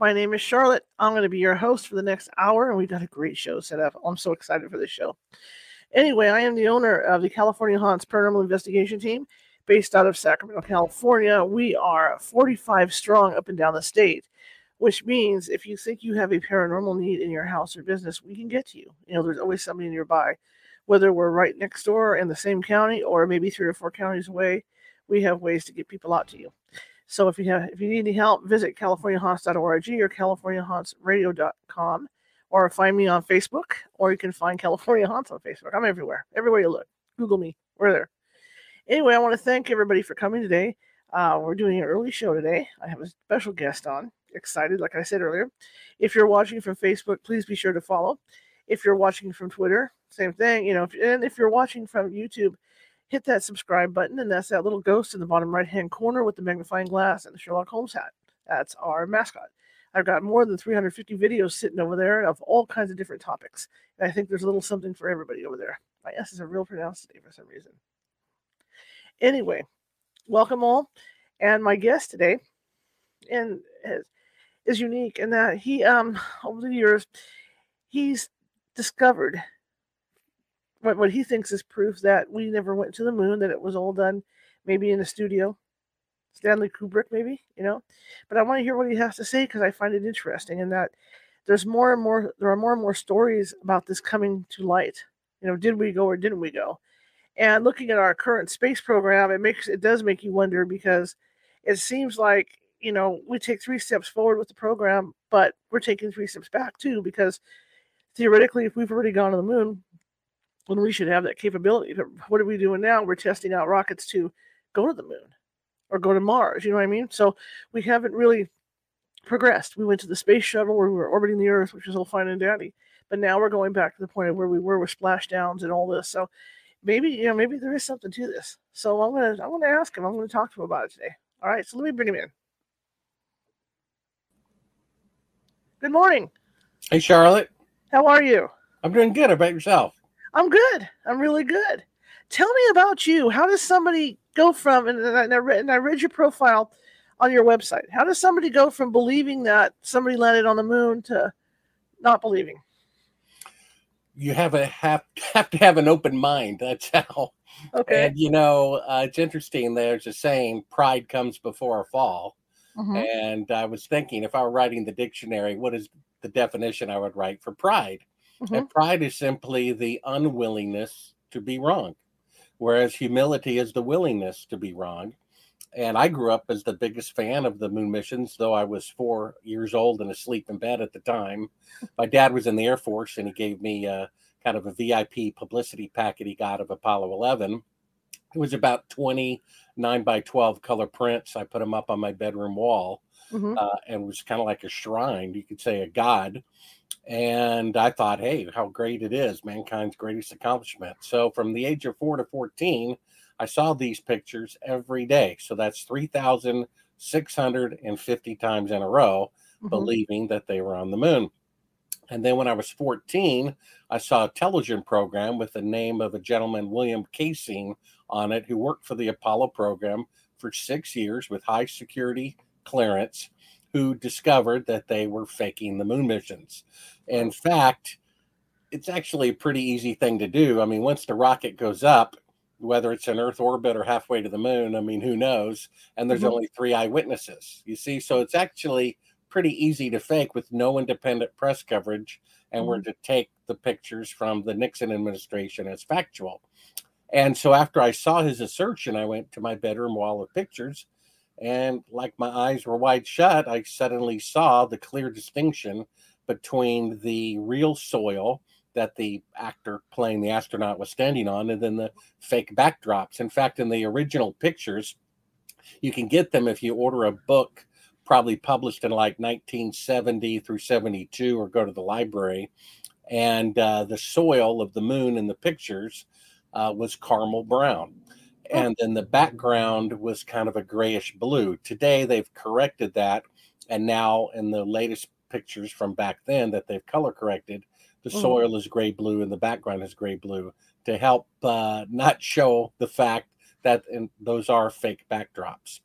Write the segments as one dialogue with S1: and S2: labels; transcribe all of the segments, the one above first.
S1: My name is Charlotte. I'm going to be your host for the next hour, and we've got a great show set up. I'm so excited for this show. Anyway, I am the owner of the California Haunts Paranormal Investigation Team based out of Sacramento, California. We are 45 strong up and down the state, which means if you think you have a paranormal need in your house or business, we can get to you. You know, there's always somebody nearby, whether we're right next door in the same county or maybe three or four counties away. We have ways to get people out to you. So if you have if you need any help, visit californiahaunts.org or californiahauntsradio.com or find me on Facebook or you can find California Haunts on Facebook. I'm everywhere. Everywhere you look. Google me. We're there. Anyway, I want to thank everybody for coming today. Uh, we're doing an early show today. I have a special guest on. Excited, like I said earlier. If you're watching from Facebook, please be sure to follow. If you're watching from Twitter, same thing. You know, if, and if you're watching from YouTube, hit that subscribe button, and that's that little ghost in the bottom right hand corner with the magnifying glass and the Sherlock Holmes hat. That's our mascot. I've got more than 350 videos sitting over there of all kinds of different topics. And I think there's a little something for everybody over there. My S is a real pronounced today for some reason. Anyway, welcome all. And my guest today and is, is unique in that he um over the years he's discovered what, what he thinks is proof that we never went to the moon, that it was all done maybe in a studio. Stanley Kubrick, maybe, you know. But I want to hear what he has to say because I find it interesting and that there's more and more there are more and more stories about this coming to light. You know, did we go or didn't we go? And looking at our current space program, it makes it does make you wonder because it seems like you know we take three steps forward with the program, but we're taking three steps back too because theoretically, if we've already gone to the moon, when we should have that capability. But what are we doing now? We're testing out rockets to go to the moon or go to Mars. You know what I mean? So we haven't really progressed. We went to the space shuttle where we were orbiting the Earth, which was all fine and dandy. But now we're going back to the point of where we were with splashdowns and all this. So maybe you know maybe there is something to this. So I'm gonna I'm gonna ask him. I'm gonna talk to him about it today. All right. So let me bring him in. Good morning.
S2: Hey Charlotte.
S1: How are you?
S2: I'm doing good. How about yourself?
S1: I'm good. I'm really good. Tell me about you. How does somebody go from, and I, and I, read, and I read your profile on your website, how does somebody go from believing that somebody landed on the moon to not believing?
S2: You have a have, have to have an open mind. That's how.
S1: Okay.
S2: And you know, uh, it's interesting. There's a saying, "Pride comes before a fall." Mm-hmm. And I was thinking, if I were writing the dictionary, what is the definition I would write for pride? Mm-hmm. And pride is simply the unwillingness to be wrong, whereas humility is the willingness to be wrong. And I grew up as the biggest fan of the moon missions, though I was four years old and asleep in bed at the time. My dad was in the Air Force and he gave me a, kind of a VIP publicity packet he got of Apollo 11. It was about 29 by 12 color prints. I put them up on my bedroom wall mm-hmm. uh, and was kind of like a shrine, you could say a god. And I thought, hey, how great it is, mankind's greatest accomplishment. So from the age of four to 14, I saw these pictures every day. So that's 3,650 times in a row, mm-hmm. believing that they were on the moon. And then when I was 14, I saw a television program with the name of a gentleman, William Kaysing, on it, who worked for the Apollo program for six years with high security clearance who discovered that they were faking the moon missions. In fact, it's actually a pretty easy thing to do. I mean, once the rocket goes up, whether it's in Earth orbit or halfway to the moon, I mean, who knows? And there's mm-hmm. only three eyewitnesses, you see. So it's actually pretty easy to fake with no independent press coverage. And mm-hmm. we're to take the pictures from the Nixon administration as factual. And so after I saw his assertion, I went to my bedroom wall of pictures and like my eyes were wide shut, I suddenly saw the clear distinction between the real soil that the actor playing the astronaut was standing on and then the fake backdrops. In fact, in the original pictures, you can get them if you order a book probably published in like 1970 through 72, or go to the library. And uh, the soil of the moon in the pictures uh, was caramel brown. And then the background was kind of a grayish blue. Today they've corrected that. And now in the latest pictures from back then that they've color corrected, the mm-hmm. soil is gray blue and the background is gray blue to help uh, not show the fact that in, those are fake backdrops.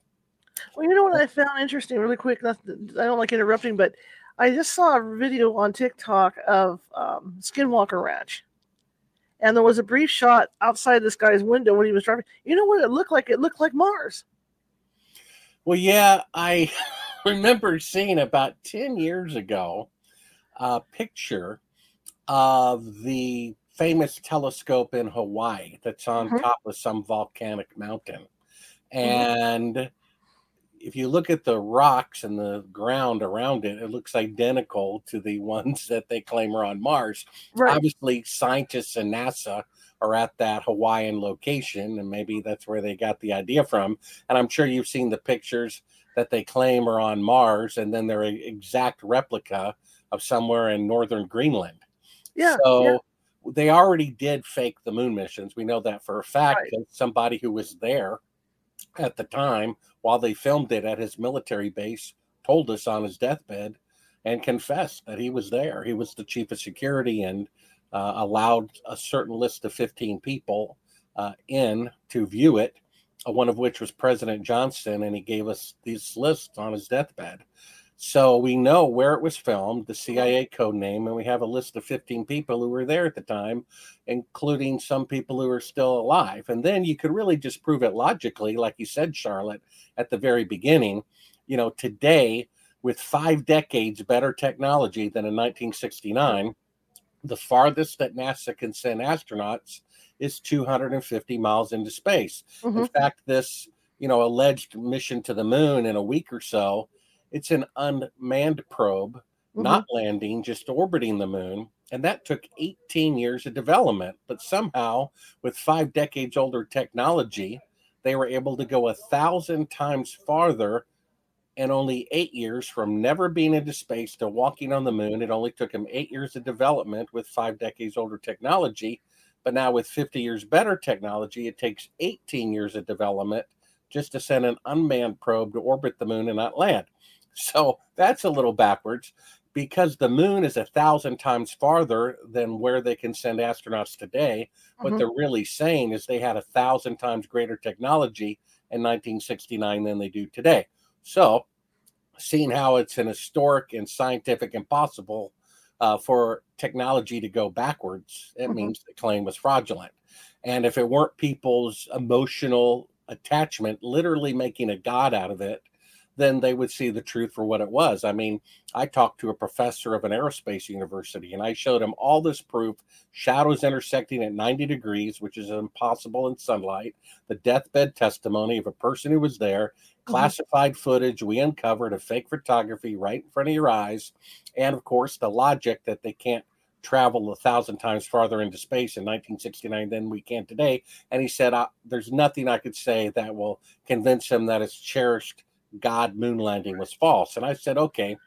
S1: Well, you know what I found interesting, really quick. I don't like interrupting, but I just saw a video on TikTok of um, Skinwalker Ranch, and there was a brief shot outside this guy's window when he was driving. You know what it looked like? It looked like Mars.
S2: Well, yeah, I remember seeing about ten years ago a picture of the famous telescope in Hawaii that's on mm-hmm. top of some volcanic mountain. Mm-hmm. And mm-hmm. If you look at the rocks and the ground around it, it looks identical to the ones that they claim are on Mars. Right. Obviously, scientists and NASA are at that Hawaiian location, and maybe that's where they got the idea from. And I'm sure you've seen the pictures that they claim are on Mars, and then they're an exact replica of somewhere in northern Greenland.
S1: Yeah.
S2: So
S1: yeah
S2: they already did fake the moon missions. We know that for a fact right. somebody who was there at the time while they filmed it at his military base told us on his deathbed and confessed that he was there. He was the chief of security and uh, allowed a certain list of 15 people uh, in to view it, uh, one of which was President Johnson, and he gave us these lists on his deathbed. So we know where it was filmed, the CIA code name, and we have a list of 15 people who were there at the time, including some people who are still alive. And then you could really just prove it logically, like you said, Charlotte, at the very beginning. You know, today, with five decades better technology than in 1969, the farthest that NASA can send astronauts is 250 miles into space. Mm-hmm. In fact, this, you know, alleged mission to the moon in a week or so it's an unmanned probe, mm-hmm. not landing, just orbiting the moon. And that took 18 years of development. But somehow, with five decades older technology, they were able to go a thousand times farther in only eight years from never being into space to walking on the moon. It only took them eight years of development with five decades older technology. But now, with 50 years better technology, it takes 18 years of development just to send an unmanned probe to orbit the moon and not land. So that's a little backwards because the moon is a thousand times farther than where they can send astronauts today. Mm-hmm. What they're really saying is they had a thousand times greater technology in 1969 than they do today. So, seeing how it's an historic and scientific impossible uh, for technology to go backwards, it mm-hmm. means the claim was fraudulent. And if it weren't people's emotional attachment, literally making a god out of it, then they would see the truth for what it was. I mean, I talked to a professor of an aerospace university and I showed him all this proof shadows intersecting at 90 degrees, which is impossible in sunlight, the deathbed testimony of a person who was there, mm-hmm. classified footage we uncovered of fake photography right in front of your eyes, and of course, the logic that they can't travel a thousand times farther into space in 1969 than we can today. And he said, There's nothing I could say that will convince him that it's cherished God moon landing was false. And I said, okay,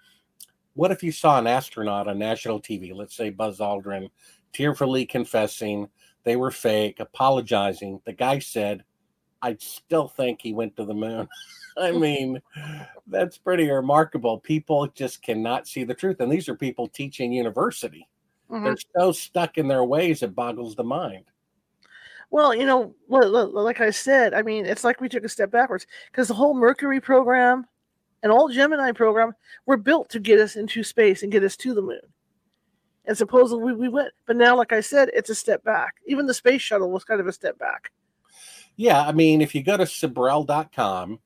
S2: what if you saw an astronaut on national TV, let's say Buzz Aldrin, tearfully confessing they were fake, apologizing? The guy said, I still think he went to the moon. I mean, that's pretty remarkable. People just cannot see the truth. And these are people teaching university. Mm-hmm. They're so stuck in their ways, it boggles the mind.
S1: Well, you know, like I said, I mean, it's like we took a step backwards because the whole Mercury program and all Gemini program were built to get us into space and get us to the moon. And supposedly we went, but now, like I said, it's a step back. Even the space shuttle was kind of a step back.
S2: Yeah, I mean, if you go to Sibrel.com,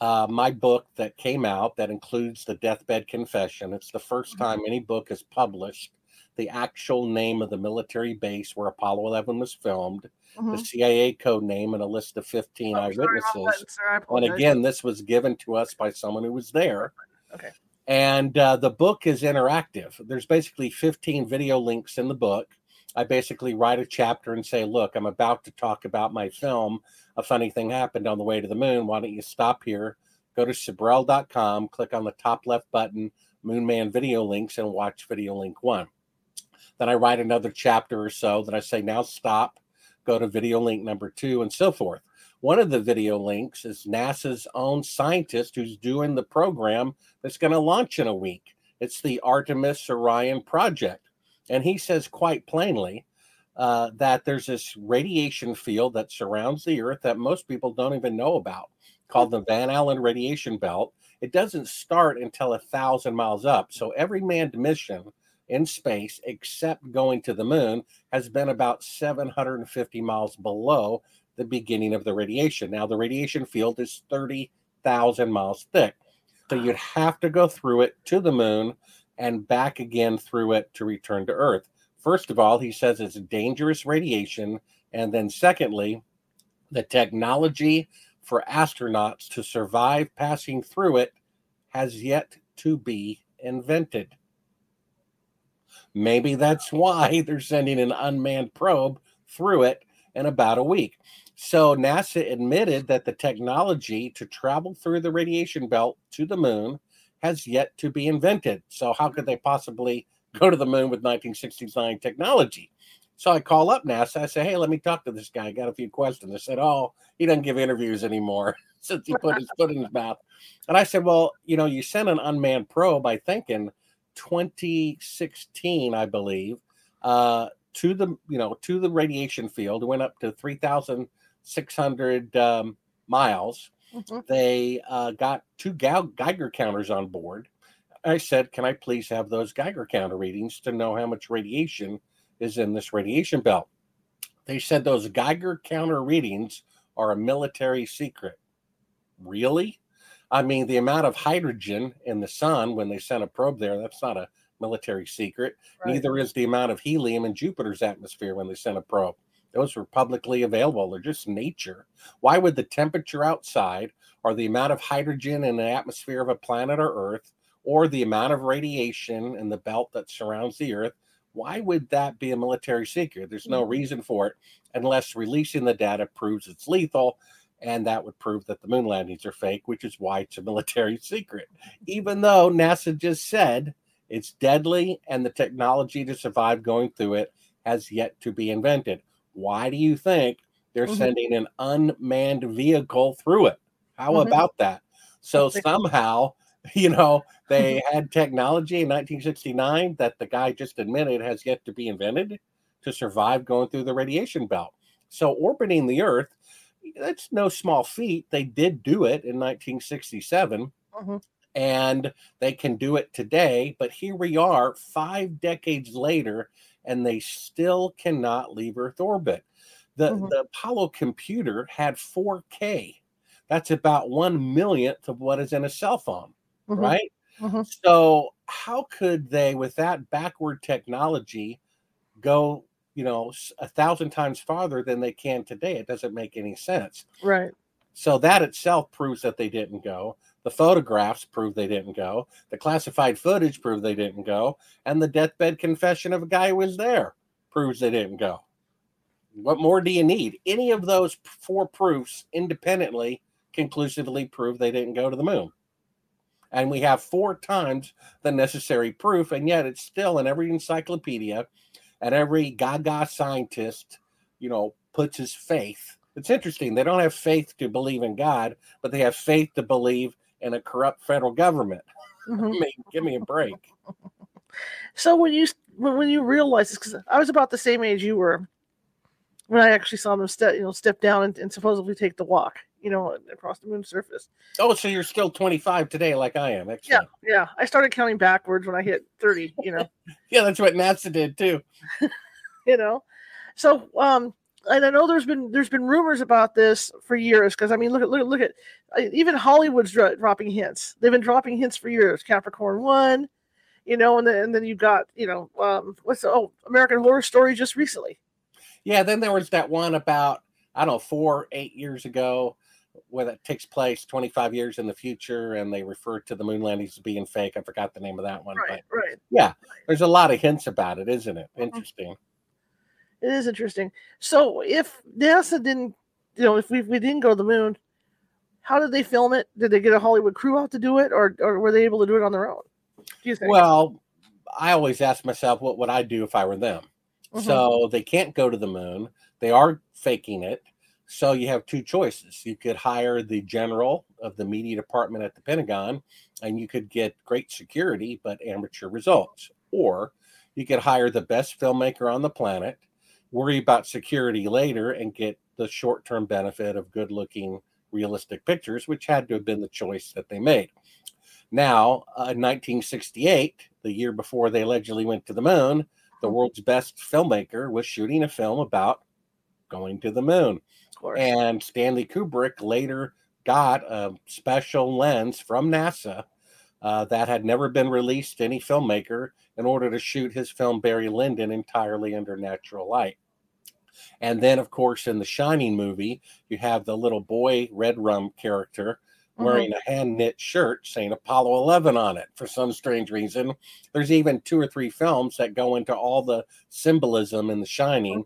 S2: uh, my book that came out that includes the deathbed confession. It's the first mm-hmm. time any book is published. The actual name of the military base where Apollo 11 was filmed, mm-hmm. the CIA code name, and a list of 15 oh, eyewitnesses. Sorry, and again, this was given to us by someone who was there.
S1: Okay.
S2: And uh, the book is interactive. There's basically 15 video links in the book. I basically write a chapter and say, Look, I'm about to talk about my film. A funny thing happened on the way to the moon. Why don't you stop here, go to Sibrel.com, click on the top left button, Moonman video links, and watch video link one. Then I write another chapter or so that I say, now stop, go to video link number two, and so forth. One of the video links is NASA's own scientist who's doing the program that's going to launch in a week. It's the Artemis Orion project. And he says quite plainly uh, that there's this radiation field that surrounds the Earth that most people don't even know about called the Van Allen radiation belt. It doesn't start until a thousand miles up. So every manned mission in space, except going to the moon, has been about 750 miles below the beginning of the radiation. Now, the radiation field is 30,000 miles thick. So you'd have to go through it to the moon and back again through it to return to Earth. First of all, he says it's dangerous radiation. And then, secondly, the technology for astronauts to survive passing through it has yet to be invented. Maybe that's why they're sending an unmanned probe through it in about a week. So NASA admitted that the technology to travel through the radiation belt to the moon has yet to be invented. So how could they possibly go to the moon with 1969 technology? So I call up NASA. I say, "Hey, let me talk to this guy. I got a few questions." They said, "Oh, he doesn't give interviews anymore since he put his foot in his mouth." And I said, "Well, you know, you sent an unmanned probe. I think in 2016, I believe, uh, to the you know to the radiation field. It went up to 3,600 um, miles. Mm-hmm. They uh, got two Geiger counters on board." I said, "Can I please have those Geiger counter readings to know how much radiation?" is in this radiation belt. They said those Geiger counter readings are a military secret. Really? I mean, the amount of hydrogen in the sun when they sent a probe there, that's not a military secret. Right. Neither is the amount of helium in Jupiter's atmosphere when they sent a probe. Those were publicly available. They're just nature. Why would the temperature outside, or the amount of hydrogen in the atmosphere of a planet or Earth, or the amount of radiation in the belt that surrounds the Earth, why would that be a military secret? There's no mm-hmm. reason for it unless releasing the data proves it's lethal. And that would prove that the moon landings are fake, which is why it's a military secret. Even though NASA just said it's deadly and the technology to survive going through it has yet to be invented. Why do you think they're mm-hmm. sending an unmanned vehicle through it? How mm-hmm. about that? So somehow you know, they had technology in 1969 that the guy just admitted has yet to be invented to survive going through the radiation belt. So orbiting the Earth, that's no small feat. They did do it in 1967. Mm-hmm. And they can do it today. But here we are, five decades later, and they still cannot leave Earth orbit. The, mm-hmm. the Apollo computer had 4K. That's about one millionth of what is in a cell phone mm-hmm. right? Mm-hmm. So how could they, with that backward technology, go, you know, a thousand times farther than they can today? It doesn't make any sense.
S1: Right.
S2: So that itself proves that they didn't go. The photographs prove they didn't go. The classified footage prove they didn't go. And the deathbed confession of a guy who was there proves they didn't go. What more do you need? Any of those four proofs independently conclusively prove they didn't go to the moon and we have four times the necessary proof, and yet it's still in every encyclopedia and every gaga scientist, you know, puts his faith. It's interesting. They don't have faith to believe in God, but they have faith to believe in a corrupt federal government. Mm-hmm. I mean, give me a break.
S1: So when you when you realize this, because I was about the same age you were when I actually saw them step, you know, step down and, and supposedly take the walk you know, across the moon's surface.
S2: Oh, so you're still 25 today, like I am.
S1: Excellent. Yeah, yeah. I started counting backwards when I hit 30. You know.
S2: yeah, that's what NASA did too.
S1: you know, so um, and I know there's been there's been rumors about this for years because I mean look at look at look at even Hollywood's dro- dropping hints. They've been dropping hints for years. Capricorn one, you know, and then and then you've got you know um, what's the, oh American Horror Story just recently.
S2: Yeah, then there was that one about I don't know four eight years ago where that takes place 25 years in the future and they refer to the moon landings as being fake. I forgot the name of that one.
S1: Right, but right.
S2: Yeah, there's a lot of hints about it, isn't it? Mm-hmm. Interesting.
S1: It is interesting. So if NASA didn't, you know, if we, we didn't go to the moon, how did they film it? Did they get a Hollywood crew out to do it, or or were they able to do it on their own?
S2: Do you think? Well, I always ask myself, what would I do if I were them? Mm-hmm. So they can't go to the moon. They are faking it. So you have two choices. You could hire the general of the media department at the Pentagon, and you could get great security but amateur results. Or you could hire the best filmmaker on the planet, worry about security later, and get the short term benefit of good looking, realistic pictures, which had to have been the choice that they made. Now, uh, in 1968, the year before they allegedly went to the moon, the world's best filmmaker was shooting a film about going to the moon. And Stanley Kubrick later got a special lens from NASA uh, that had never been released to any filmmaker in order to shoot his film Barry Lyndon entirely under natural light. And then, of course, in the Shining movie, you have the little boy Redrum character wearing mm-hmm. a hand knit shirt saying Apollo 11 on it for some strange reason. There's even two or three films that go into all the symbolism in The Shining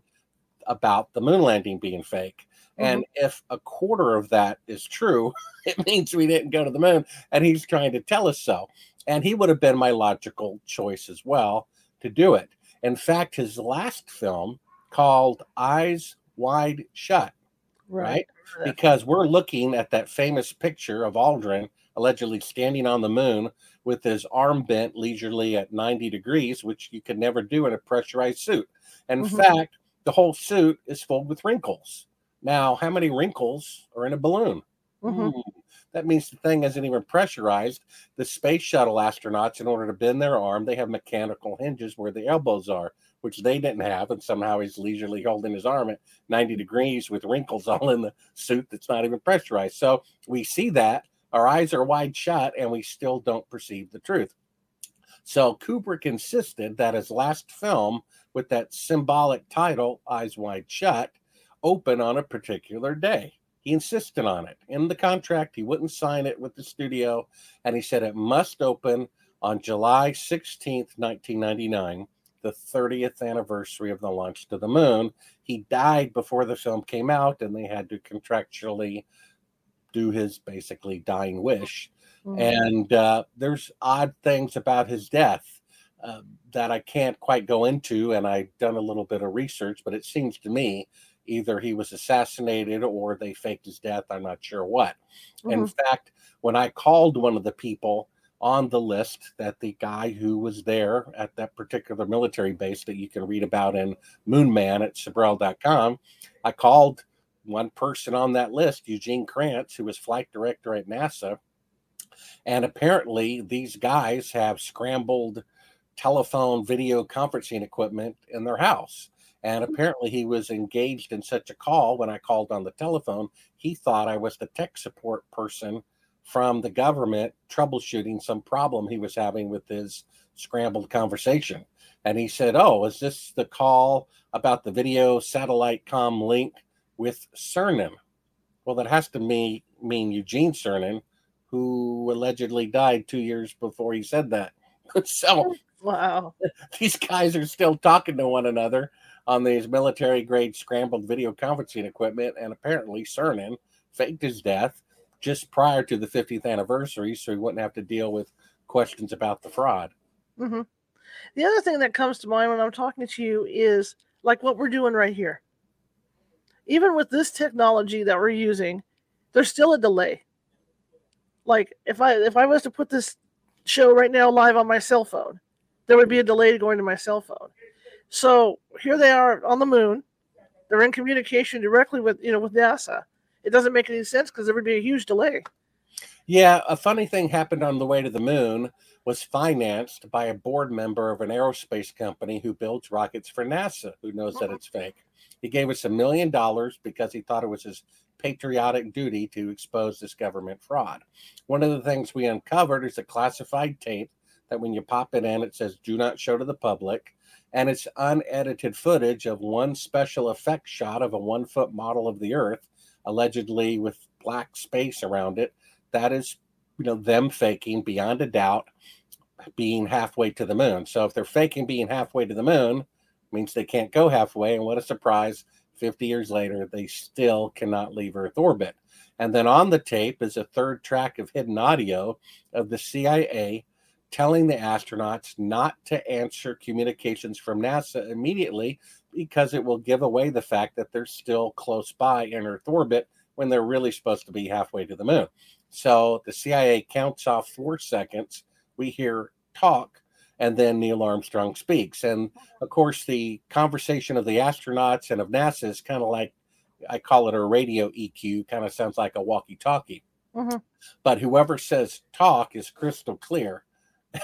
S2: about the moon landing being fake. Mm-hmm. And if a quarter of that is true, it means we didn't go to the moon. And he's trying to tell us so. And he would have been my logical choice as well to do it. In fact, his last film called Eyes Wide Shut, right? right? Because we're looking at that famous picture of Aldrin allegedly standing on the moon with his arm bent leisurely at 90 degrees, which you could never do in a pressurized suit. In mm-hmm. fact, the whole suit is filled with wrinkles. Now, how many wrinkles are in a balloon? Mm-hmm. Hmm, that means the thing isn't even pressurized. The space shuttle astronauts, in order to bend their arm, they have mechanical hinges where the elbows are, which they didn't have. And somehow he's leisurely holding his arm at 90 degrees with wrinkles all in the suit that's not even pressurized. So we see that. Our eyes are wide shut and we still don't perceive the truth. So Kubrick insisted that his last film, with that symbolic title, Eyes Wide Shut, open on a particular day. He insisted on it. In the contract, he wouldn't sign it with the studio, and he said it must open on July 16th, 1999, the 30th anniversary of the launch to the moon. He died before the film came out, and they had to contractually do his basically dying wish. Mm-hmm. And uh, there's odd things about his death uh, that I can't quite go into, and I've done a little bit of research, but it seems to me either he was assassinated or they faked his death. I'm not sure what. Mm-hmm. In fact, when I called one of the people on the list that the guy who was there at that particular military base that you can read about in Moonman at Sibrel.com, I called one person on that list, Eugene Kranz, who was flight director at NASA. And apparently, these guys have scrambled telephone video conferencing equipment in their house. And hmm. apparently, he was engaged in such a call when I called on the telephone. He thought I was the tech support person from the government troubleshooting some problem he was having with his scrambled conversation. And he said, Oh, is this the call about the video satellite com link with Cernan? Well, that has to mean, mean Eugene Cernan, who allegedly died two years before he said that. so,
S1: wow,
S2: these guys are still talking to one another on these military grade scrambled video conferencing equipment. And apparently, Cernan faked his death just prior to the 50th anniversary so he wouldn't have to deal with questions about the fraud.
S1: Mm-hmm. The other thing that comes to mind when I'm talking to you is like what we're doing right here. Even with this technology that we're using, there's still a delay. Like if I if I was to put this show right now live on my cell phone, there would be a delay going to my cell phone. So here they are on the moon. They're in communication directly with you know with NASA. It doesn't make any sense because there would be a huge delay.
S2: Yeah, a funny thing happened on the way to the moon was financed by a board member of an aerospace company who builds rockets for NASA, who knows that it's fake. He gave us a million dollars because he thought it was his patriotic duty to expose this government fraud. One of the things we uncovered is a classified tape that when you pop it in, it says do not show to the public and it's unedited footage of one special effect shot of a one foot model of the Earth, allegedly with black space around it. That is, you know, them faking beyond a doubt being halfway to the moon. So if they're faking being halfway to the moon, means they can't go halfway. And what a surprise! 50 years later, they still cannot leave Earth orbit. And then on the tape is a third track of hidden audio of the CIA telling the astronauts not to answer communications from NASA immediately because it will give away the fact that they're still close by in Earth orbit when they're really supposed to be halfway to the moon. So the CIA counts off four seconds. We hear talk, and then Neil Armstrong speaks. And of course, the conversation of the astronauts and of NASA is kind of like I call it a radio EQ, kind of sounds like a walkie talkie. Mm-hmm. But whoever says talk is crystal clear.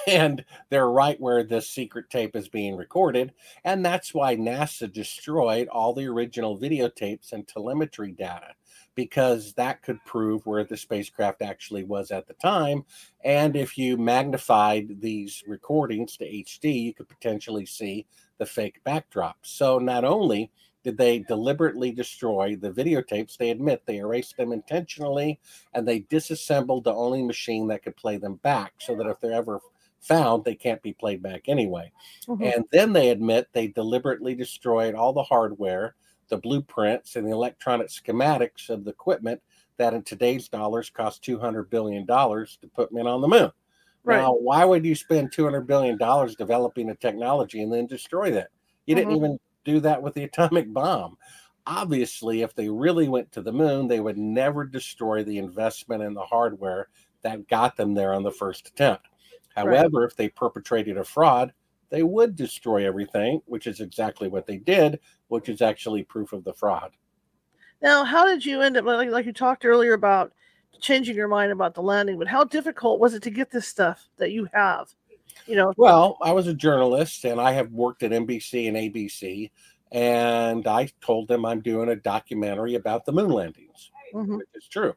S2: And they're right where this secret tape is being recorded. And that's why NASA destroyed all the original videotapes and telemetry data because that could prove where the spacecraft actually was at the time. And if you magnified these recordings to HD, you could potentially see the fake backdrop. So not only did they deliberately destroy the videotapes, they admit they erased them intentionally and they disassembled the only machine that could play them back so that if they're ever found, they can't be played back anyway. Mm-hmm. And then they admit they deliberately destroyed all the hardware the blueprints and the electronic schematics of the equipment that in today's dollars cost $200 billion to put men on the moon. Right. Now, why would you spend $200 billion developing a technology and then destroy that? You mm-hmm. didn't even do that with the atomic bomb. Obviously, if they really went to the moon, they would never destroy the investment in the hardware that got them there on the first attempt. However, right. if they perpetrated a fraud, they would destroy everything, which is exactly what they did, which is actually proof of the fraud.
S1: Now, how did you end up, like, like you talked earlier about changing your mind about the landing, but how difficult was it to get this stuff that you have? You know,
S2: well, I was a journalist and I have worked at NBC and ABC, and I told them I'm doing a documentary about the moon landings, mm-hmm. which is true.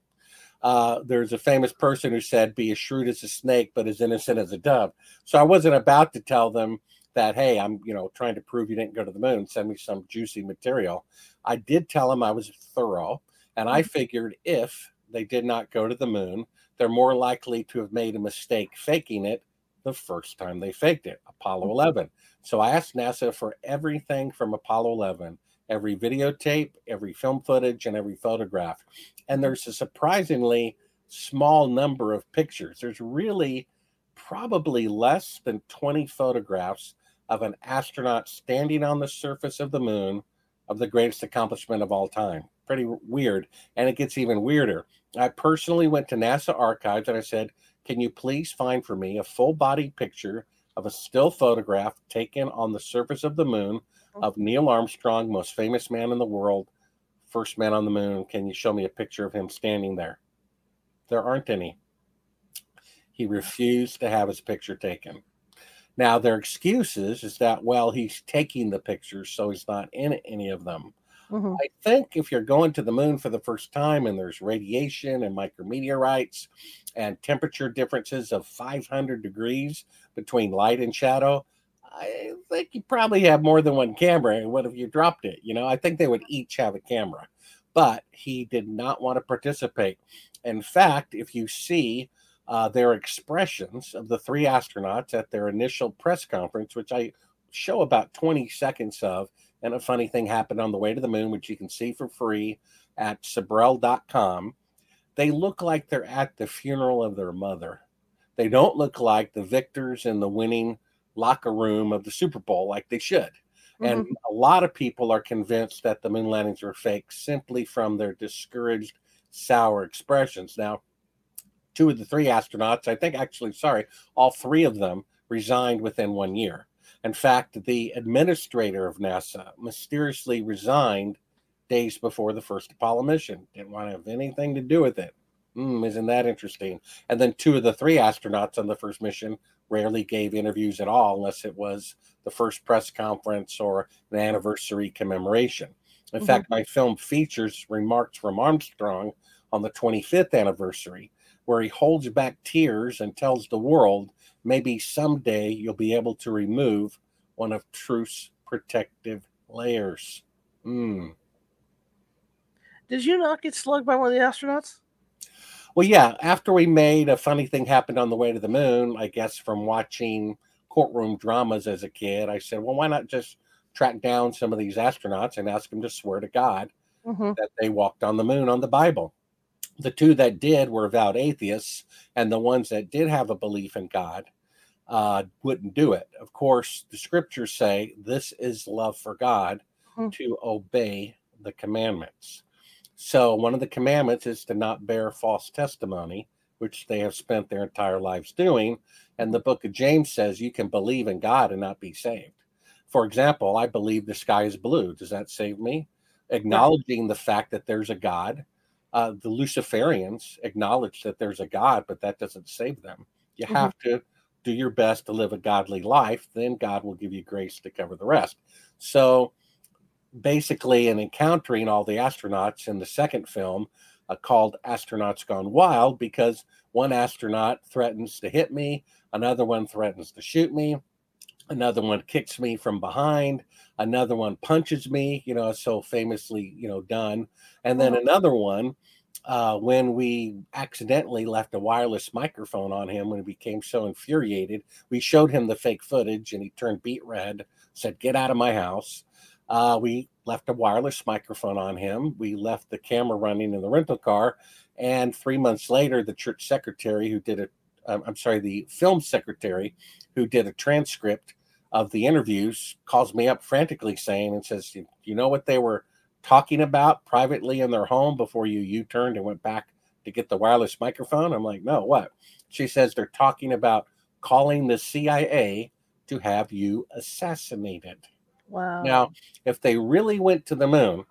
S2: Uh, there's a famous person who said, "Be as shrewd as a snake, but as innocent as a dove." So I wasn't about to tell them that, "Hey, I'm you know trying to prove you didn't go to the moon. Send me some juicy material." I did tell them I was thorough, and I mm-hmm. figured if they did not go to the moon, they're more likely to have made a mistake faking it the first time they faked it, Apollo mm-hmm. 11. So I asked NASA for everything from Apollo 11 every videotape, every film footage, and every photograph. And there's a surprisingly small number of pictures. There's really probably less than 20 photographs of an astronaut standing on the surface of the moon of the greatest accomplishment of all time. Pretty weird. And it gets even weirder. I personally went to NASA archives and I said, Can you please find for me a full body picture of a still photograph taken on the surface of the moon of Neil Armstrong, most famous man in the world, first man on the moon. Can you show me a picture of him standing there? There aren't any. He refused to have his picture taken. Now, their excuses is that, well, he's taking the pictures, so he's not in any of them. Mm-hmm. I think if you're going to the moon for the first time and there's radiation and micrometeorites and temperature differences of 500 degrees between light and shadow, I think you probably have more than one camera. And what if you dropped it? You know, I think they would each have a camera, but he did not want to participate. In fact, if you see uh, their expressions of the three astronauts at their initial press conference, which I show about 20 seconds of, and a funny thing happened on the way to the moon, which you can see for free at Sibrel.com. They look like they're at the funeral of their mother. They don't look like the victors and the winning locker room of the Super Bowl like they should. Mm-hmm. And a lot of people are convinced that the moon landings were fake simply from their discouraged, sour expressions. Now, two of the three astronauts, I think actually, sorry, all three of them resigned within one year. In fact, the administrator of NASA mysteriously resigned days before the first Apollo mission. Didn't want to have anything to do with it. Mm, isn't that interesting? And then two of the three astronauts on the first mission rarely gave interviews at all unless it was the first press conference or an anniversary commemoration. In mm-hmm. fact, my film features remarks from Armstrong on the 25th anniversary, where he holds back tears and tells the world maybe someday you'll be able to remove one of truth's protective layers. Mm.
S1: Did you not get slugged by one of the astronauts?
S2: Well, yeah. After we made a funny thing happened on the way to the moon, I guess from watching courtroom dramas as a kid, I said, well, why not just track down some of these astronauts and ask them to swear to God
S1: hmm
S2: that they walked on the moon on the Bible. The two that did were avowed atheists, and the ones that did have a belief in God uh, wouldn't do it. Of course, the scriptures say this is love for God
S1: Mhm.
S2: to obey the commandments. So, one of the commandments is to not bear false testimony, which they have spent their entire lives doing. And the book of James says you can believe in God and not be saved. For example, I believe the sky is blue. Does that save me? Acknowledging the fact that there's a God. Uh, the Luciferians acknowledge that there's a God, but that doesn't save them. You
S1: Mhm.
S2: have to do your best to live a godly life, then God will give you grace to cover the rest. So, basically, in encountering all the astronauts in the second film, uh, called Astronauts Gone Wild, because one astronaut threatens to hit me, another one threatens to shoot me, another one kicks me from behind, another one punches me, you know, so famously, you know, done. And then
S1: Mhm.
S2: another one, uh, when we accidentally left a wireless microphone on him when he became so infuriated, we showed him the fake footage and he turned beet red, said, Get out of my house. Uh, we left a wireless microphone on him. We left the camera running in the rental car. And three months later, the church secretary who did it, um, I'm sorry, the film secretary who did a transcript of the interviews calls me up frantically saying and says, "You you know what they were talking about privately in their home before you U turned and went back to get the wireless microphone?" I'm like, "No, what?" She says they're talking about calling the CIA to have you assassinated.
S1: Wow.
S2: Now, if they really went to the moon,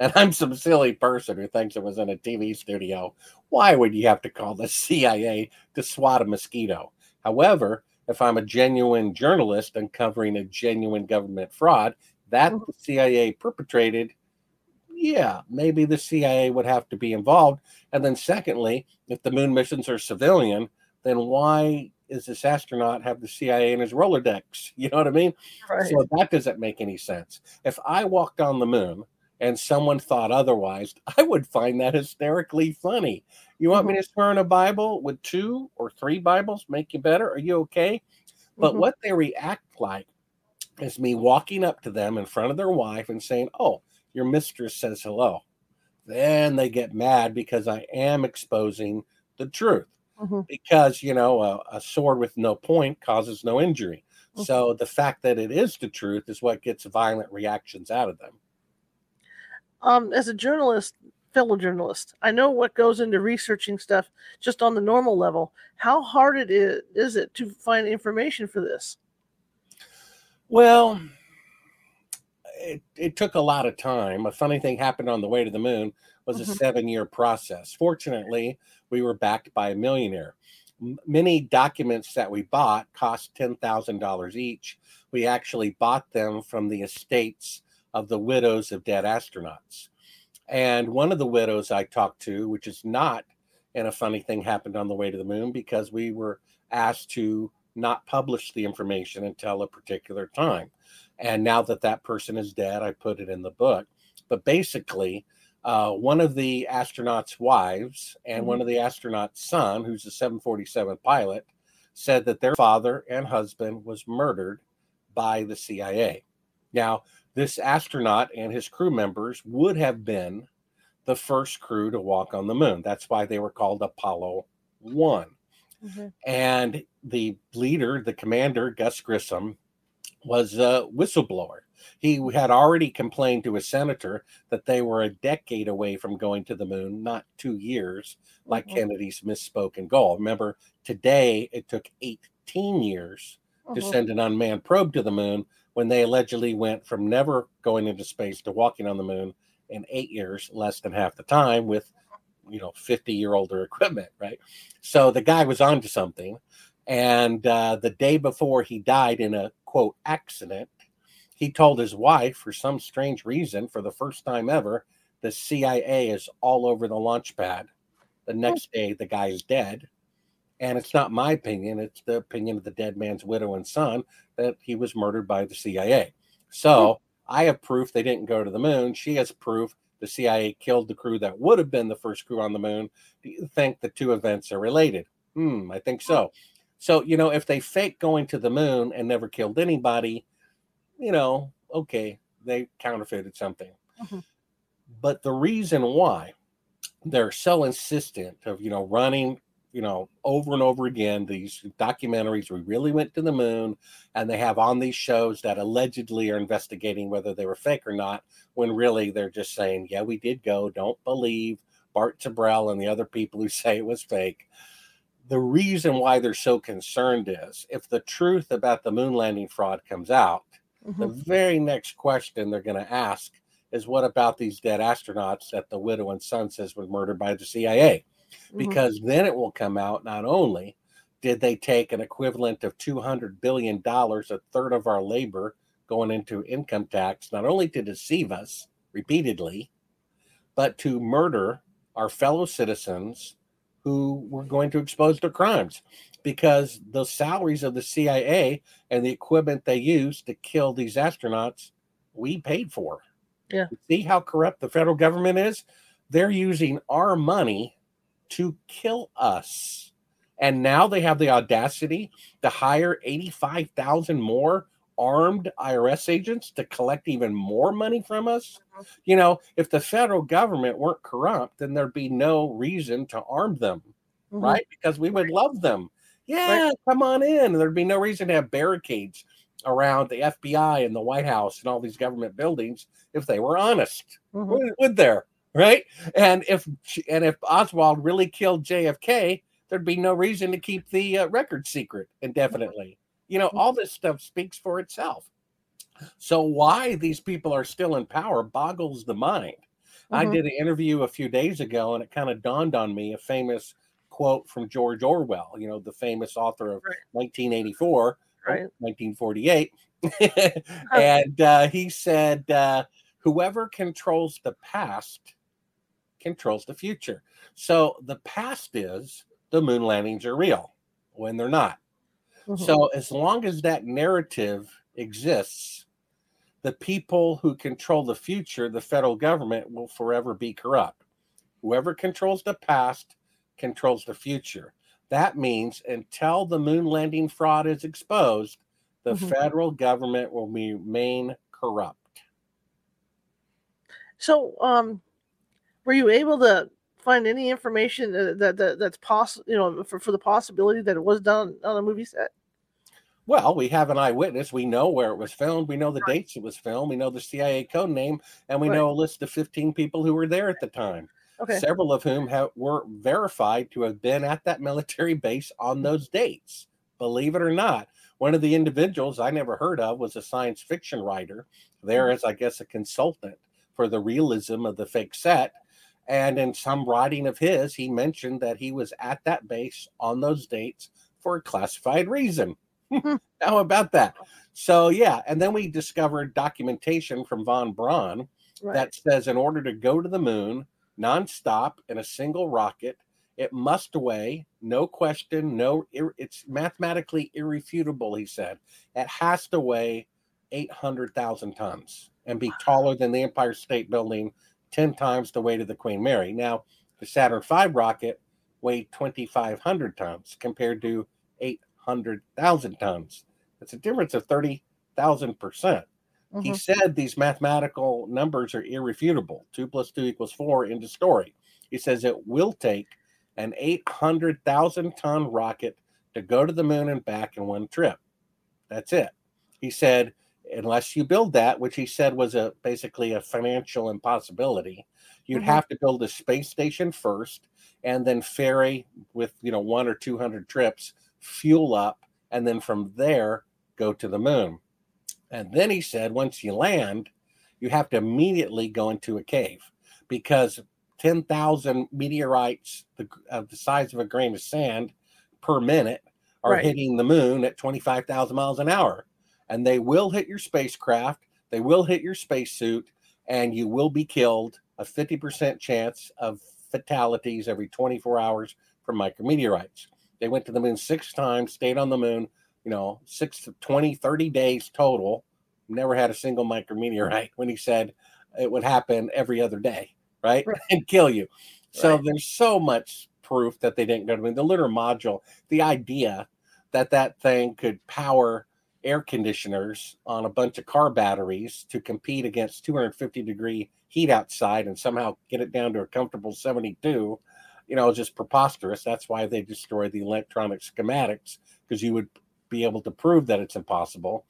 S2: and I'm some silly person who thinks it was in a TV studio, why would you have to call the CIA to swat a mosquito? However, if I'm a genuine journalist uncovering a genuine government fraud that
S1: Mhm.
S2: the CIA perpetrated, yeah, maybe the CIA would have to be involved. And then, secondly, if the moon missions are civilian, then why is this astronaut have the CIA in his Rolodex? You know what I mean?
S1: right.
S2: So that doesn't make any sense. If I walked on the moon and someone thought otherwise, I would find that hysterically funny. You want me to swear in a Bible? Would two or three Bibles make you better? Are you okay? But
S1: Mhm.
S2: what they react like is me walking up to them in front of their wife and saying, Oh, your mistress says hello. Then they get mad because I am exposing the truth
S1: Mhm.
S2: because you know a, a sword with no point causes no injury
S1: Mhm.
S2: so the fact that it is the truth is what gets violent reactions out of them
S1: um, as a journalist, fellow journalist, I know what goes into researching stuff just on the normal level. How hard it is is it to find information for this?
S2: well it, it took a lot of time a funny thing happened on the way to the moon was a
S1: Mhm.
S2: seven year process fortunately we were backed by a millionaire M- many documents that we bought cost $10000 each we actually bought them from the estates of the widows of dead astronauts And one of the widows I talked to, which is not, and a funny thing happened on the way to the moon because we were asked to not publish the information until a particular time. And now that that person is dead, I put it in the book. But basically, uh, one of the astronauts' wives and one of the astronauts' son, who's a 747 pilot, said that their father and husband was murdered by the CIA. Now, this astronaut and his crew members would have been the first crew to walk on the moon. That's why they were called Apollo 1.
S1: Mhm.
S2: And the leader, the commander, Gus Grissom, was a whistleblower. He had already complained to a senator that they were a decade away from going to the moon, not two years, like
S1: Mhm.
S2: Kennedy's misspoken goal. Remember, today it took 18 years to
S1: Mhm.
S2: send an unmanned probe to the moon when they allegedly went from never going into space to walking on the moon in eight years, less than half the time, with you know 50 year older equipment, right? So the guy was onto something. And uh, the day before he died in a quote accident, he told his wife, for some strange reason, for the first time ever, the CIA is all over the launch pad. The next day, the guy is dead. And it's not my opinion, it's the opinion of the dead man's widow and son that he was murdered by the CIA. So I have proof they didn't go to the moon. She has proof the CIA killed the crew that would have been the first crew on the moon. Do you think the two events are related? Hmm, I think so. So, you know, if they fake going to the moon and never killed anybody, you know, okay, they counterfeited something. Mm-hmm. But the reason why they're so insistent of, you know, running, you know, over and over again these documentaries, we really went to the moon, and they have on these shows that allegedly are investigating whether they were fake or not, when really they're just saying, yeah, we did go. Don't believe Bart Sibrel and the other people who say it was fake the reason why they're so concerned is if the truth about the moon landing fraud comes out, mm-hmm. the very next question they're going to ask is what about these dead astronauts that the widow and son says were murdered by the CIA? Mm-hmm. Because then it will come out not only did they take an equivalent of $200 billion, a third of our labor going into income tax, not only to deceive us repeatedly, but to murder our fellow citizens who were going to expose their crimes because the salaries of the CIA and the equipment they used to kill these astronauts, we paid for.
S1: Yeah.
S2: See how corrupt the federal government is? They're using our money to kill us. And now they have the audacity to hire 85,000 more armed IRS agents to collect even more money from us. You know, if the federal government weren't corrupt, then there'd be no reason to arm them, mm-hmm. right? Because we would love them. Yeah, right. come on in. There'd be no reason to have barricades around the FBI and the White House and all these government buildings if they were honest. Mm-hmm. Would, would there? Right? And if and if Oswald really killed JFK, there'd be no reason to keep the uh, record secret indefinitely. You know, all this stuff speaks for itself. So why these people are still in power boggles the mind. Mm-hmm. I did an interview a few days ago and it kind of dawned on me a famous quote from George Orwell, you know, the famous author of right. 1984, right. 1948. and uh, he said, uh, whoever controls the past controls the future. So the past is the moon landings are real when they're not. Mm-hmm. So as long as that narrative exists, the people who control the future, the federal government, will forever be corrupt. Whoever controls the past controls the future. That means until the moon landing fraud is exposed, the mm-hmm. federal government will remain corrupt.
S1: So, um, were you able to find any information that, that that's possible, you know, for, for the possibility that it was done on a movie set?
S2: Well, we have an eyewitness. We know where it was filmed. We know the right. dates it was filmed. We know the CIA code name, and we right. know a list of 15 people who were there at the time. Okay. Several of whom have, were verified to have been at that military base on mm. those dates. Believe it or not, one of the individuals I never heard of was a science fiction writer there mm. as, I guess, a consultant for the realism of the fake set. And in some writing of his, he mentioned that he was at that base on those dates for a classified reason. How about that? So yeah, and then we discovered documentation from von Braun right. that says in order to go to the moon nonstop in a single rocket, it must weigh, no question, no, it's mathematically irrefutable. He said it has to weigh eight hundred thousand tons and be taller than the Empire State Building, ten times the weight of the Queen Mary. Now, the Saturn V rocket weighed twenty five hundred tons compared to eight hundred thousand tons. That's a difference of thirty thousand percent. He mm-hmm. said these mathematical numbers are irrefutable. Two plus two equals four. Into story. He says it will take an eight hundred thousand ton rocket to go to the moon and back in one trip. That's it. He said unless you build that, which he said was a basically a financial impossibility, you'd mm-hmm. have to build a space station first and then ferry with you know one or two hundred trips fuel up, and then from there go to the moon. And then he said, once you land, you have to immediately go into a cave because 10,000 meteorites the, of the size of a grain of sand per minute are right. hitting the moon at 25,000 miles an hour. And they will hit your spacecraft, they will hit your spacesuit, and you will be killed. A 50% chance of fatalities every 24 hours from micrometeorites. They went to the moon six times, stayed on the moon, you know, six to 20, 30 days total. Never had a single micrometeorite when he said it would happen every other day, right? right. and kill you. So right. there's so much proof that they didn't go to the moon. The lunar module, the idea that that thing could power air conditioners on a bunch of car batteries to compete against 250 degree heat outside and somehow get it down to a comfortable 72 you know just preposterous that's why they destroyed the electronic schematics because you would be able to prove that it's impossible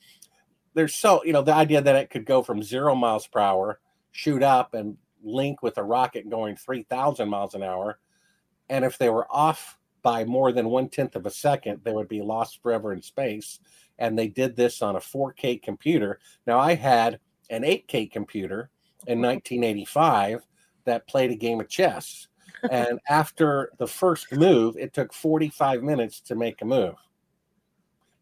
S2: there's so you know the idea that it could go from zero miles per hour shoot up and link with a rocket going 3000 miles an hour and if they were off by more than one tenth of a second they would be lost forever in space and they did this on a 4K computer. Now I had an 8K computer in 1985 uh-huh. that played a game of chess. And after the first move, it took 45 minutes to make a move.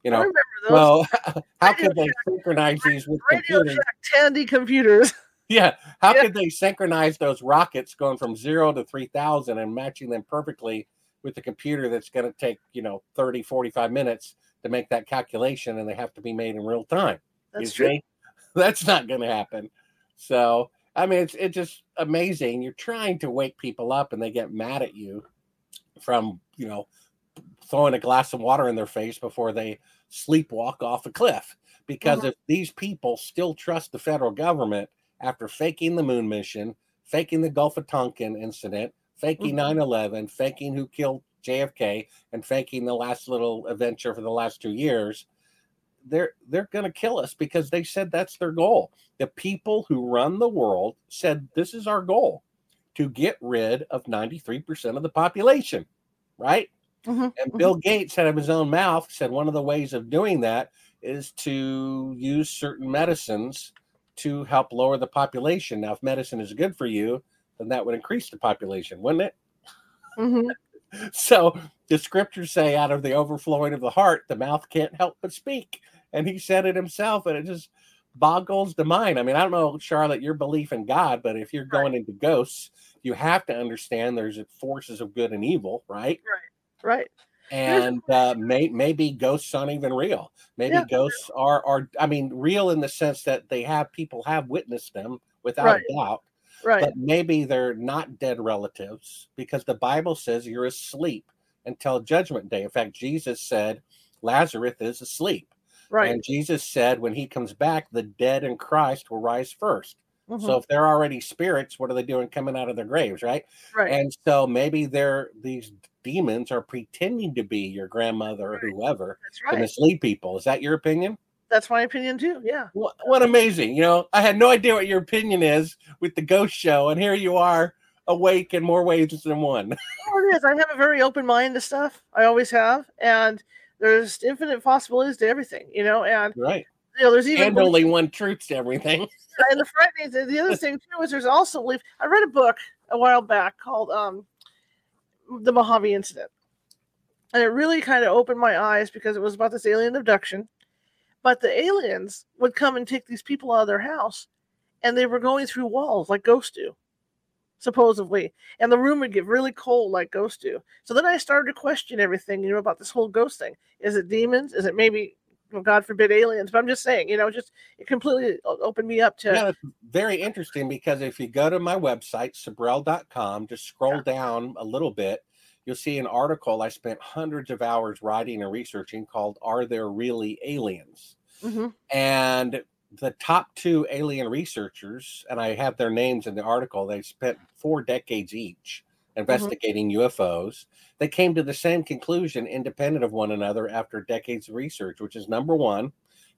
S2: You know, well, how could they synchronize these with Radio computers?
S1: Tandy computers.
S2: Yeah, how yeah. could they synchronize those rockets going from zero to 3,000 and matching them perfectly with the computer that's going to take, you know, 30, 45 minutes to make that calculation and they have to be made in real time.
S1: That's true.
S2: That's not going to happen. So, I mean, it's, it's just amazing. You're trying to wake people up and they get mad at you from, you know, throwing a glass of water in their face before they sleepwalk off a cliff. Because mm-hmm. if these people still trust the federal government after faking the moon mission, faking the Gulf of Tonkin incident, faking mm-hmm. 9 11, faking who killed JFK and faking the last little adventure for the last two years, they're they're going to kill us because they said that's their goal. The people who run the world said this is our goal to get rid of 93% of the population, right? Mm-hmm. And mm-hmm. Bill Gates, out of his own mouth, said one of the ways of doing that is to use certain medicines to help lower the population. Now, if medicine is good for you, then that would increase the population, wouldn't it? Mm-hmm. so the scriptures say, out of the overflowing of the heart, the mouth can't help but speak. And he said it himself, and it just boggles the mind. I mean, I don't know, Charlotte, your belief in God, but if you're going right. into ghosts, you have to understand there's forces of good and evil, right?
S1: Right, right.
S2: And uh, may, maybe ghosts aren't even real. Maybe yeah. ghosts are, are, I mean, real in the sense that they have people have witnessed them without right. a doubt
S1: Right.
S2: But maybe they're not dead relatives because the Bible says you're asleep until judgment day. In fact, Jesus said Lazarus is asleep.
S1: Right.
S2: And Jesus said when he comes back, the dead in Christ will rise 1st mm-hmm. So if they're already spirits, what are they doing coming out of their graves, right?
S1: Right.
S2: And so maybe they're these demons are pretending to be your grandmother or whoever right. to mislead people. Is that your opinion?
S1: that's my opinion too. Yeah.
S2: What, what amazing. You know, I had no idea what your opinion is with the ghost show, and here you are awake in more ways than one.
S1: oh, it is. I have a very open mind to stuff. I always have. And there's infinite possibilities to everything, you know, and
S2: right.
S1: You know, there's even
S2: and only one truth to everything.
S1: and the frightening the other thing too is there's also belief. I read a book a while back called um the Mojave Incident. And it really kind of opened my eyes because it was about this alien abduction but the aliens would come and take these people out of their house, and they were going through walls like ghosts do, supposedly. And the room would get really cold like ghosts do. So then I started to question everything, you know, about this whole ghost thing. Is it demons? Is it maybe well, God forbid aliens. But I'm just saying, you know, just it completely opened me up to.
S2: Yeah, it's very interesting because if you go to my website, Sibrel.com, just scroll yeah. down a little bit, you'll see an article I spent hundreds of hours writing and researching called Are There Really Aliens? Mm-hmm. And the top two alien researchers, and I have their names in the article, they spent four decades each mm-hmm. investigating mm-hmm. UFOs. They came to the same conclusion, independent of one another, after decades of research, which is number one,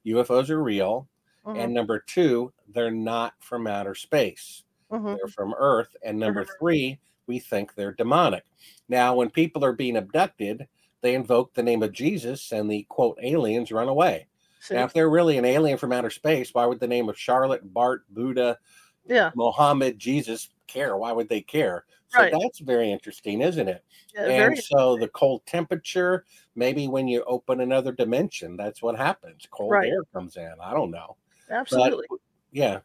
S2: UFOs are real. Mm-hmm. And number two, they're not from outer space. Mm-hmm. They're from Earth. And number mm-hmm. three, we think they're demonic. Now, when people are being abducted, they invoke the name of Jesus and the quote aliens run away. See? Now, if they're really an alien from outer space, why would the name of Charlotte, Bart, Buddha,
S1: yeah,
S2: Mohammed, Jesus care? Why would they care? So right. that's very interesting, isn't it? Yeah, and so the cold temperature, maybe when you open another dimension, that's what happens. Cold right. air comes in. I don't know.
S1: Absolutely.
S2: But, yeah.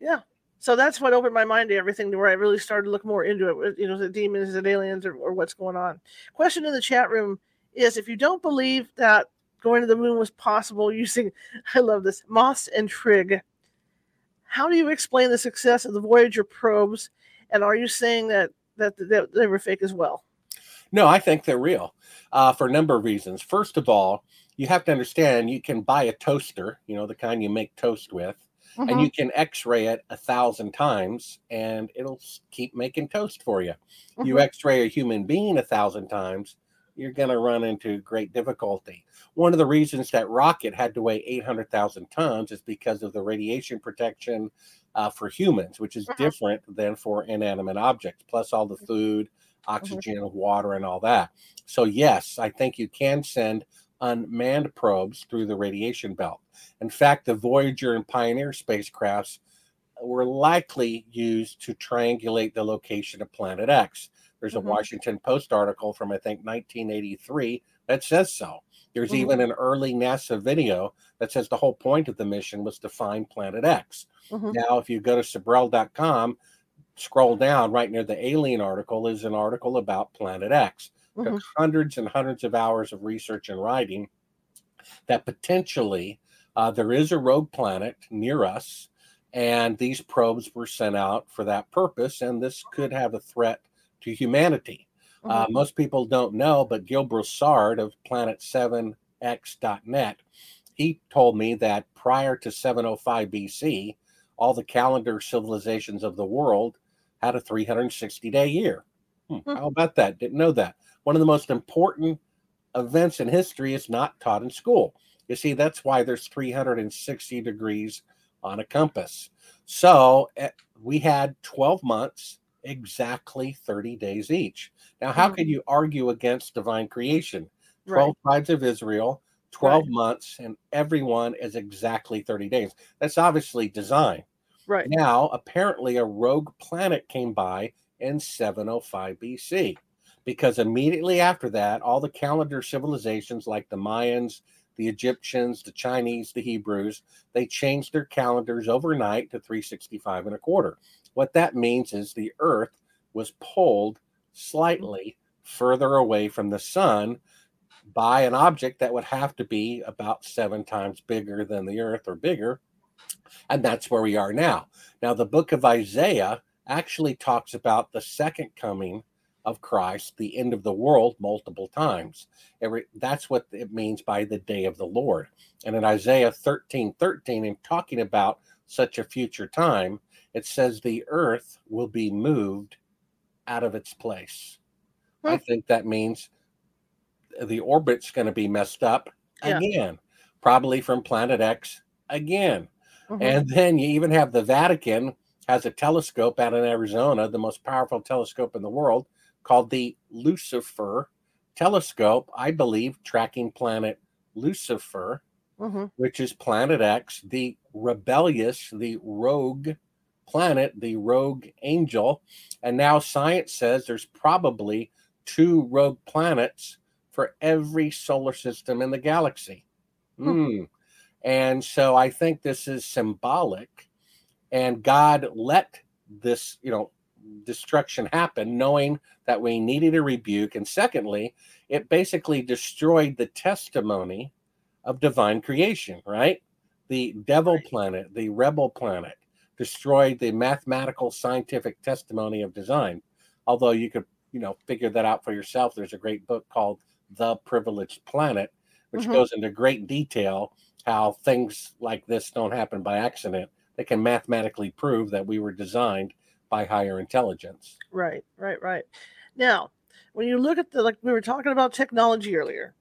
S1: Yeah so that's what opened my mind to everything to where I really started to look more into it. You know, the demons, the aliens, or, or what's going on. Question in the chat room is if you don't believe that going to the moon was possible using, I love this, Moss and Trig, how do you explain the success of the Voyager probes? And are you saying that, that, that they were fake as well?
S2: No, I think they're real uh, for a number of reasons. First of all, you have to understand you can buy a toaster, you know, the kind you make toast with, mm-hmm. and you can x-ray it a thousand times and it'll keep making toast for you. Mm-hmm. You x-ray a human being a thousand times, you're going to run into great difficulty. One of the reasons that rocket had to weigh 800,000 tons is because of the radiation protection uh, for humans, which is mm-hmm. different than for inanimate objects, plus all the food, mm-hmm. oxygen, mm-hmm. water, and all that. So, yes, I think you can send unmanned probes through the radiation belt. In fact, the Voyager and Pioneer spacecrafts were likely used to triangulate the location of Planet X. There's a mm-hmm. Washington Post article from, I think, 1983 that says so. There's mm-hmm. even an early NASA video that says the whole point of the mission was to find Planet X. Mm-hmm. Now, if you go to Sibrel.com, scroll down right near the alien article is an article about Planet X. Mm-hmm. hundreds and hundreds of hours of research and writing that potentially uh, there is a rogue planet near us, and these probes were sent out for that purpose, and this could have a threat to humanity. Uh, mm-hmm. most people don't know, but Gil Broussard of Planet7x.net, he told me that prior to 705 BC, all the calendar civilizations of the world had a 360 day year. Hmm, mm-hmm. How about that? Didn't know that. One of the most important events in history is not taught in school. You see, that's why there's 360 degrees on a compass. So eh, we had 12 months exactly 30 days each. Now, how mm-hmm. can you argue against divine creation? 12 right. tribes of Israel, 12 right. months, and everyone is exactly 30 days. That's obviously design.
S1: Right.
S2: Now, apparently, a rogue planet came by in 705 BC because immediately after that, all the calendar civilizations like the Mayans, the Egyptians, the Chinese, the Hebrews, they changed their calendars overnight to 365 and a quarter. What that means is the Earth was pulled slightly further away from the sun by an object that would have to be about seven times bigger than the Earth or bigger. And that's where we are now. Now, the book of Isaiah actually talks about the second coming of Christ, the end of the world, multiple times. Every that's what it means by the day of the Lord. And in Isaiah 13 13, in talking about such a future time, it says the earth will be moved out of its place. Hmm. I think that means the orbit's going to be messed up yeah. again, probably from planet X again. Mm-hmm. And then you even have the Vatican has a telescope out in Arizona, the most powerful telescope in the world, called the Lucifer telescope, I believe, tracking planet Lucifer, mm-hmm. which is planet X, the rebellious, the rogue planet, the rogue angel. And now science says there's probably two rogue planets for every solar system in the galaxy. Hmm. Mm. And so I think this is symbolic. And God let this, you know, destruction happen, knowing that we needed a rebuke. And secondly, it basically destroyed the testimony of divine creation, right? The devil planet, the rebel planet, destroyed the mathematical scientific testimony of design. Although you could, you know, figure that out for yourself. There's a great book called The Privileged Planet, which mm-hmm. goes into great detail how things like this don't happen by accident. They can mathematically prove that we were designed by higher intelligence.
S1: Right, right, right. Now, when you look at the like we were talking about technology earlier,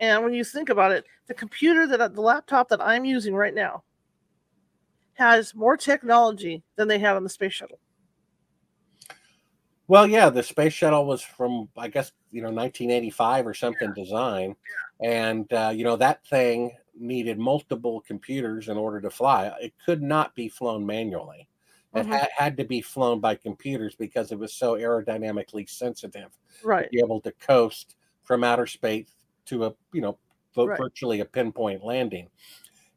S1: and when you think about it, the computer that the laptop that I'm using right now has more technology than they had on the space shuttle.
S2: Well, yeah, the space shuttle was from I guess you know 1985 or something yeah. design, yeah. and uh, you know that thing needed multiple computers in order to fly. It could not be flown manually. It mm-hmm. had, had to be flown by computers because it was so aerodynamically sensitive.
S1: Right.
S2: To be able to coast from outer space to a, you know, right. virtually a pinpoint landing.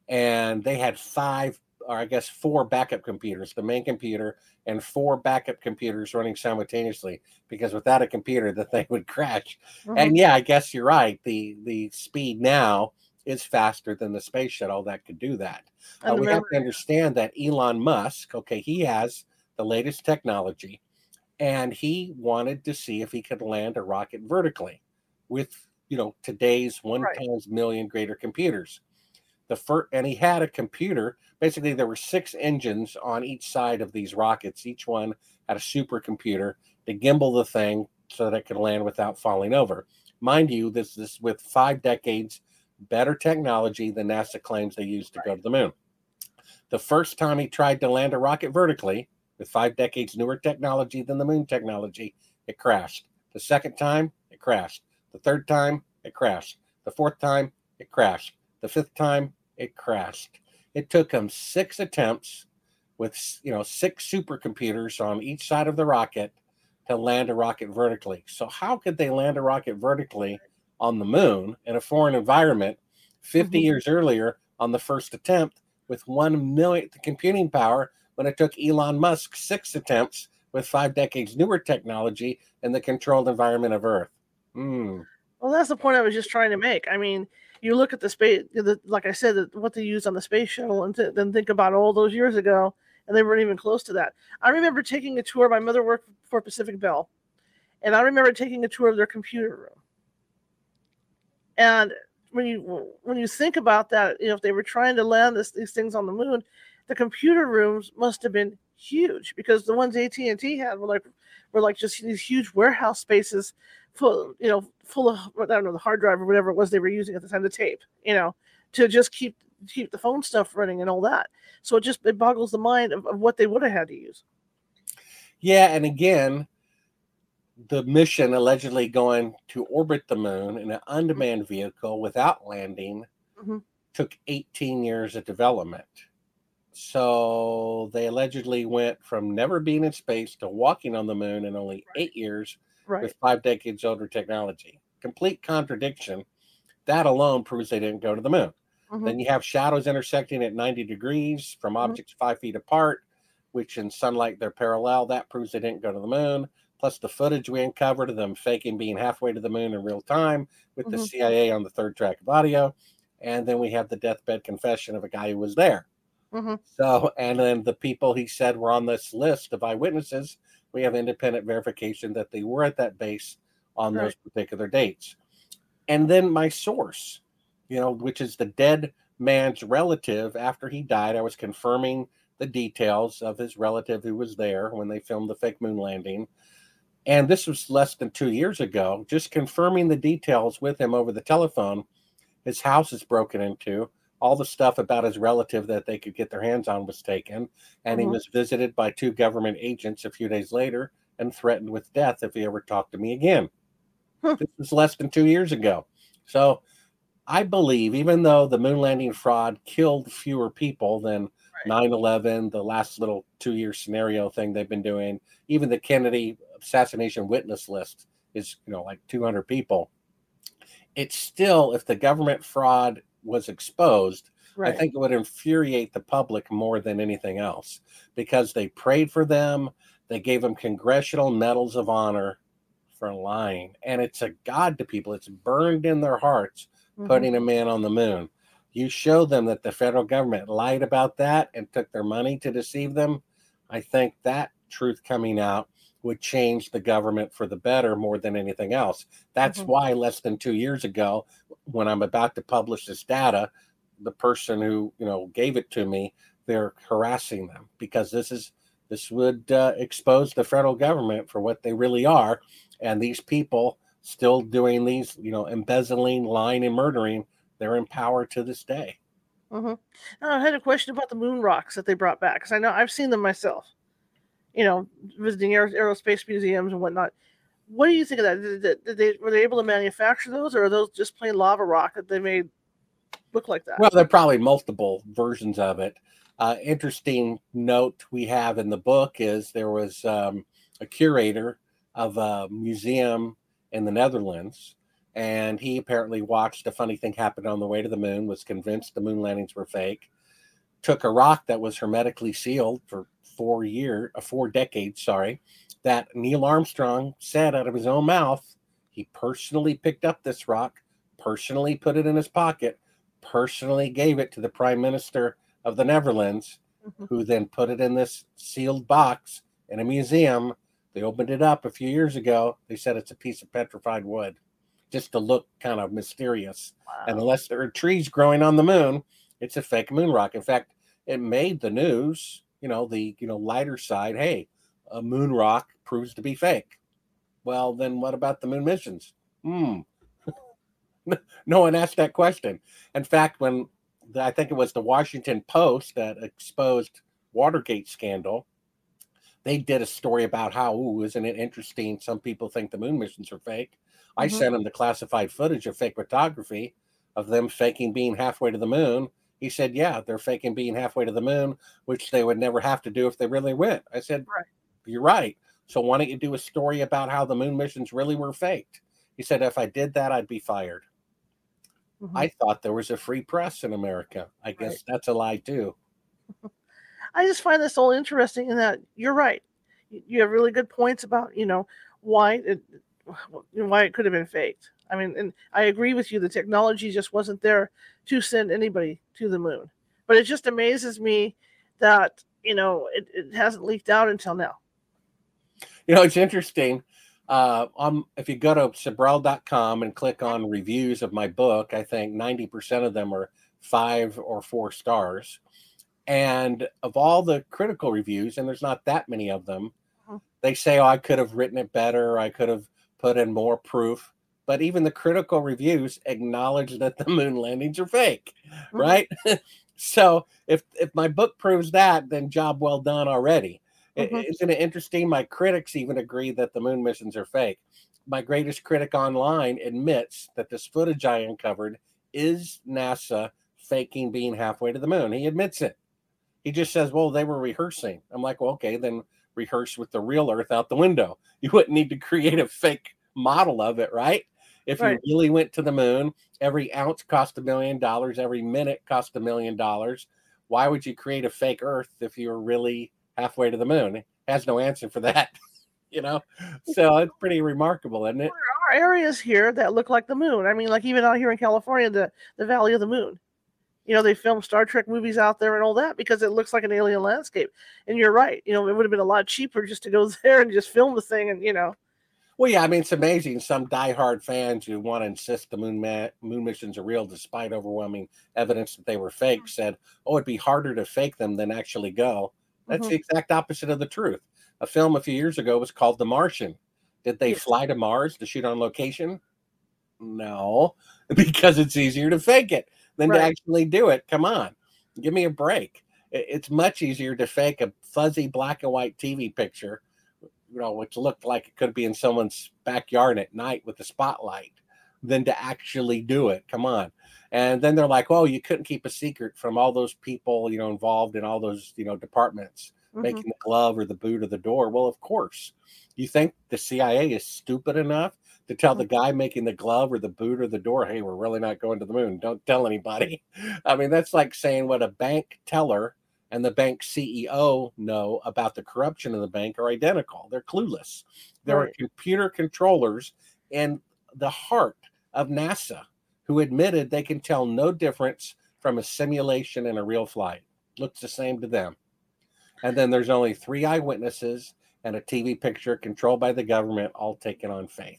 S2: And they had five, or I guess four backup computers, the main computer and four backup computers running simultaneously because without a computer the thing would crash. Mm-hmm. And yeah, I guess you're right. The the speed now is faster than the space shuttle that could do that. Uh, we have to understand that Elon Musk, okay, he has the latest technology and he wanted to see if he could land a rocket vertically with you know today's one
S1: Right.
S2: times million greater computers. The first, and he had a computer. Basically, there were six engines on each side of these rockets. Each one had a supercomputer to gimbal the thing so that it could land without falling over. Mind you, this is with five decades better technology than NASA claims they used to go to the moon. The first time he tried to land a rocket vertically with five decades newer technology than the moon technology, it crashed. The second time, it crashed. The third time, it crashed. The fourth time, it crashed. The fifth time, it crashed. It took him six attempts with you know six supercomputers on each side of the rocket to land a rocket vertically. So how could they land a rocket vertically on the moon in a foreign environment 50
S1: Mhm.
S2: years earlier on the first attempt with one millionth computing power when it took Elon Musk six attempts with five decades newer technology in the controlled environment of Earth? Hmm.
S1: Well, that's the point I was just trying to make. I mean, you look at the space, the, like I said, what they used on the space shuttle, and th- then think about all those years ago, and they weren't even close to that. I remember taking a tour. My mother worked for Pacific Bell, and I remember taking a tour of their computer room. And when you when you think about that, you know, if they were trying to land this, these things on the moon, the computer rooms must have been huge because the ones AT and T had were like were like just these huge warehouse spaces full, you know, full of I don't know the hard drive or whatever it was they were using at the time, the tape, you know, to just keep keep the phone stuff running and all that. So it just it boggles the mind of, of what they would have had to use.
S2: Yeah, and again, the mission allegedly going to orbit the moon in an unmanned vehicle without landing
S1: Mhm.
S2: took 18 years of development. So they allegedly went from never being in space to walking on the moon in only eight years
S1: Right.
S2: with five decades older technology. Complete contradiction. That alone proves they didn't go to the moon.
S1: Mhm.
S2: Then you have shadows intersecting at 90 degrees from
S1: Mhm.
S2: objects five feet apart, which in sunlight they're parallel. That proves they didn't go to the moon. Plus the footage we uncovered of them faking being halfway to the moon in real time with the
S1: Mhm.
S2: CIA on the third track of audio. And then we have the deathbed confession of a guy who was there.
S1: Mhm.
S2: So, and then the people he said were on this list of eyewitnesses, we have independent verification that they were at that base on those particular dates. And then my source, you know, which is the dead man's relative after he died, I was confirming the details of his relative who was there when they filmed the fake moon landing. And this was less than two years ago, just confirming the details with him over the telephone. His house is broken into. All the stuff about his relative that they could get their hands on was taken. And he
S1: Mhm.
S2: was visited by two government agents a few days later and threatened with death if he ever talked to me again.
S1: Huh.
S2: This was less than two years ago. So I believe, even though the moon landing fraud killed fewer people than
S1: Right.
S2: 9 11, the last little two year scenario thing they've been doing, even the Kennedy assassination witness list is, you know, like 200 people. It's still, if the government fraud was exposed,
S1: Right.
S2: I think it would infuriate the public more than anything else because they prayed for them. They gave them congressional medals of honor for lying. And it's a God to people. It's burned in their hearts
S1: Mhm.
S2: putting a man on the moon. You show them that the federal government lied about that and took their money to deceive them. I think that truth coming out would change the government for the better more than anything else. That's
S1: Mhm.
S2: why less than two years ago, when I'm about to publish this data, the person who you know gave it to me, they're harassing them because this is this would uh, expose the federal government for what they really are, and these people still doing these, you know, embezzling, lying, and murdering. They're in power to this day.
S1: Mm-hmm. I had a question about the moon rocks that they brought back because I know I've seen them myself. You know, visiting aer- aerospace museums and whatnot. What do you think of that? Did, did- did they were they able to manufacture those, or are those just plain lava rock that they made look like that?
S2: Well, there are probably multiple versions of it. Uh, interesting note we have in the book is there was um, a curator of a museum in the Netherlands, and he apparently watched a funny thing happen on the way to the moon, was convinced the moon landings were fake, took a rock that was hermetically sealed for four year, uh, four decades, sorry, that Neil Armstrong said out of his own mouth. He personally picked up this rock, personally put it in his pocket, personally gave it to the prime minister of the Netherlands,
S1: Mhm.
S2: who then put it in this sealed box in a museum. They opened it up a few years ago. They said it's a piece of petrified wood. just to look kind of mysterious. Wow. And unless there are trees growing on the moon, it's a fake moon rock. In fact, it made the news, you know, the you know lighter side, hey, a moon rock proves to be fake. Well, then what about the moon missions? Hmm. no one asked that question. In fact, when I think it was the Washington Post that exposed Watergate scandal, they did a story about how, ooh, isn't it interesting? Some people think the moon missions are fake. I mm-hmm. sent them the classified footage of fake photography of them faking being halfway to the moon. He said, yeah, they're faking being halfway to the moon, which they would never have to do if they really went. I said, right. you're right. So why don't you do a story about how the moon missions really were faked? He said, if I did that, I'd be fired. Mm-hmm. I thought there was a free press in America. I guess right. that's a lie too.
S1: I just find this all interesting in that you're right. You have really good points about you know why it why it could have been faked. I mean, and I agree with you. The technology just wasn't there to send anybody to the moon. But it just amazes me that you know it, it hasn't leaked out until now.
S2: You know, it's interesting. Uh, um, if you go to Sibrel.com and click on reviews of my book, I think 90% of them are five or four stars. And of all the critical reviews, and there's not that many of them, uh-huh. they say, oh, I could have written it better. I could have put in more proof. But even the critical reviews acknowledge that the moon landings are fake, mm-hmm. right? so if if my book proves that, then job well done already. Mm-hmm. Isn't it interesting? My critics even agree that the moon missions are fake. My greatest critic online admits that this footage I uncovered is NASA faking being halfway to the moon. He admits it. He just says, well, they were rehearsing. I'm like, well, okay, then rehearse with the real Earth out the window. You wouldn't need to create a fake model of it, right? If right. you really went to the moon, every ounce cost a million dollars, every minute cost a million dollars. Why would you create a fake Earth if you were really halfway to the moon? It has no answer for that, you know? So it's pretty remarkable, isn't it?
S1: There are areas here that look like the moon. I mean, like even out here in California, the, the Valley of the Moon you know, they film Star Trek movies out there and all that because it looks like an alien landscape. And you're right. You know, it would have been a lot cheaper just to go there and just film the thing and, you know.
S2: Well, yeah, I mean, it's amazing. Some diehard fans who want to insist the moon ma- moon missions are real, despite overwhelming evidence that they were fake, mm-hmm. said, "Oh, it'd be harder to fake them than actually go." That's mm-hmm. the exact opposite of the truth. A film a few years ago was called The Martian. Did they fly to Mars to shoot on location? No, because it's easier to fake it than right. to actually do it. Come on, give me a break. It's much easier to fake a fuzzy black and white TV picture, you know, which looked like it could be in someone's backyard at night with a spotlight, than to actually do it. Come on. And then they're like, "Oh, you couldn't keep a secret from all those people, you know, involved in all those, you know, departments." Mm-hmm. making the glove or the boot or the door. Well, of course. You think the CIA is stupid enough to tell the uh-huh. guy making the glove or the boot or the door, hey, we're really not going to the moon. Don't tell anybody. I mean, that's like saying what a bank teller and the bank CEO know about the corruption of the bank are identical. They're clueless. There right. are computer controllers in the heart of NASA who admitted they can tell no difference from a simulation and a real flight. Looks the same to them. And then there's only three eyewitnesses and a TV picture controlled by the government, all taken on faith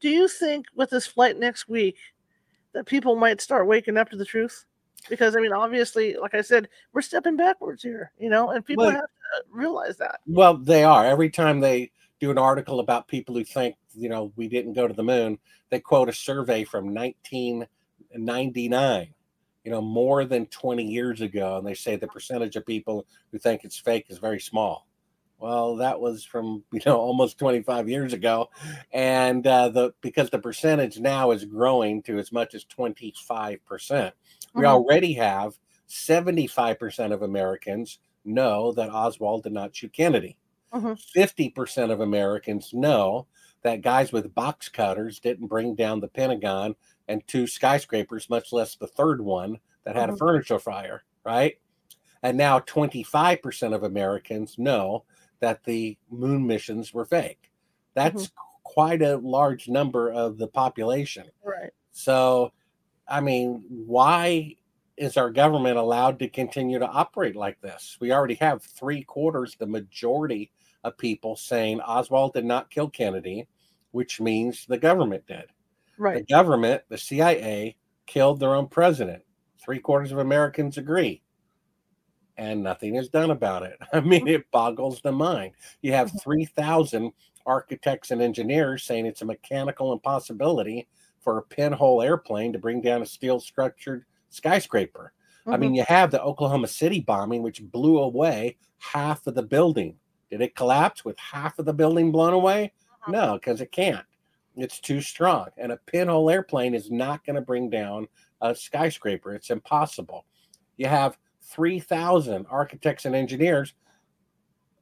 S1: do you think with this flight next week that people might start waking up to the truth? Because I mean, obviously, like I said, we're stepping backwards here, you know, and people well, have to realize that.
S2: Well, they are. Every time they do an article about people who think, you know, we didn't go to the moon, they quote a survey from 1999, you know, more than 20 years ago, and they say the percentage of people who think it's fake is very small. Well, that was from you know almost 25 years ago, and uh, the because the percentage now is growing to as much as 25 percent. We mm-hmm. already have 75 percent of Americans know that Oswald did not shoot Kennedy. Mm-hmm. 50 percent of Americans know that guys with box cutters didn't bring down the Pentagon and two skyscrapers, much less the third one that had mm-hmm. a furniture fire, right? And now 25% of Americans know that the moon missions were fake. That's mm-hmm. quite a large number of the population.
S1: Right.
S2: So, I mean, why is our government allowed to continue to operate like this? We already have three quarters, the majority of people saying Oswald did not kill Kennedy, which means the government did.
S1: Right.
S2: The government, the CIA, killed their own president. Three quarters of Americans agree. And nothing is done about it. I mean, it boggles the mind. You have
S1: Mhm.
S2: 3,000 architects and engineers saying it's a mechanical impossibility for a pinhole airplane to bring down a steel structured skyscraper. I
S1: Mhm.
S2: mean, you have the Oklahoma City bombing, which blew away half of the building. Did it collapse with half of the building blown away?
S1: Uh-huh.
S2: No, because it can't. It's too strong. And a pinhole airplane is not going to bring down a skyscraper. It's impossible. You have 3,000 architects and engineers.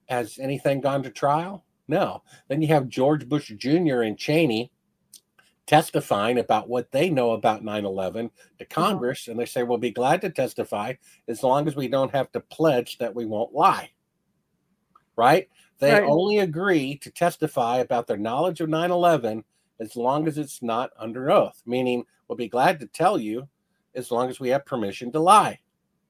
S2: Has anything gone to trial? No. Then you have George Bush Jr. and Cheney testifying about what they know about 9 11 to Congress. And they say, we'll be glad to testify as long as we don't have to pledge that we won't lie. Right? They
S1: Right.
S2: only agree to testify about their knowledge of 9 11 as long as it's not under oath, meaning we'll be glad to tell you as long as we have permission to lie.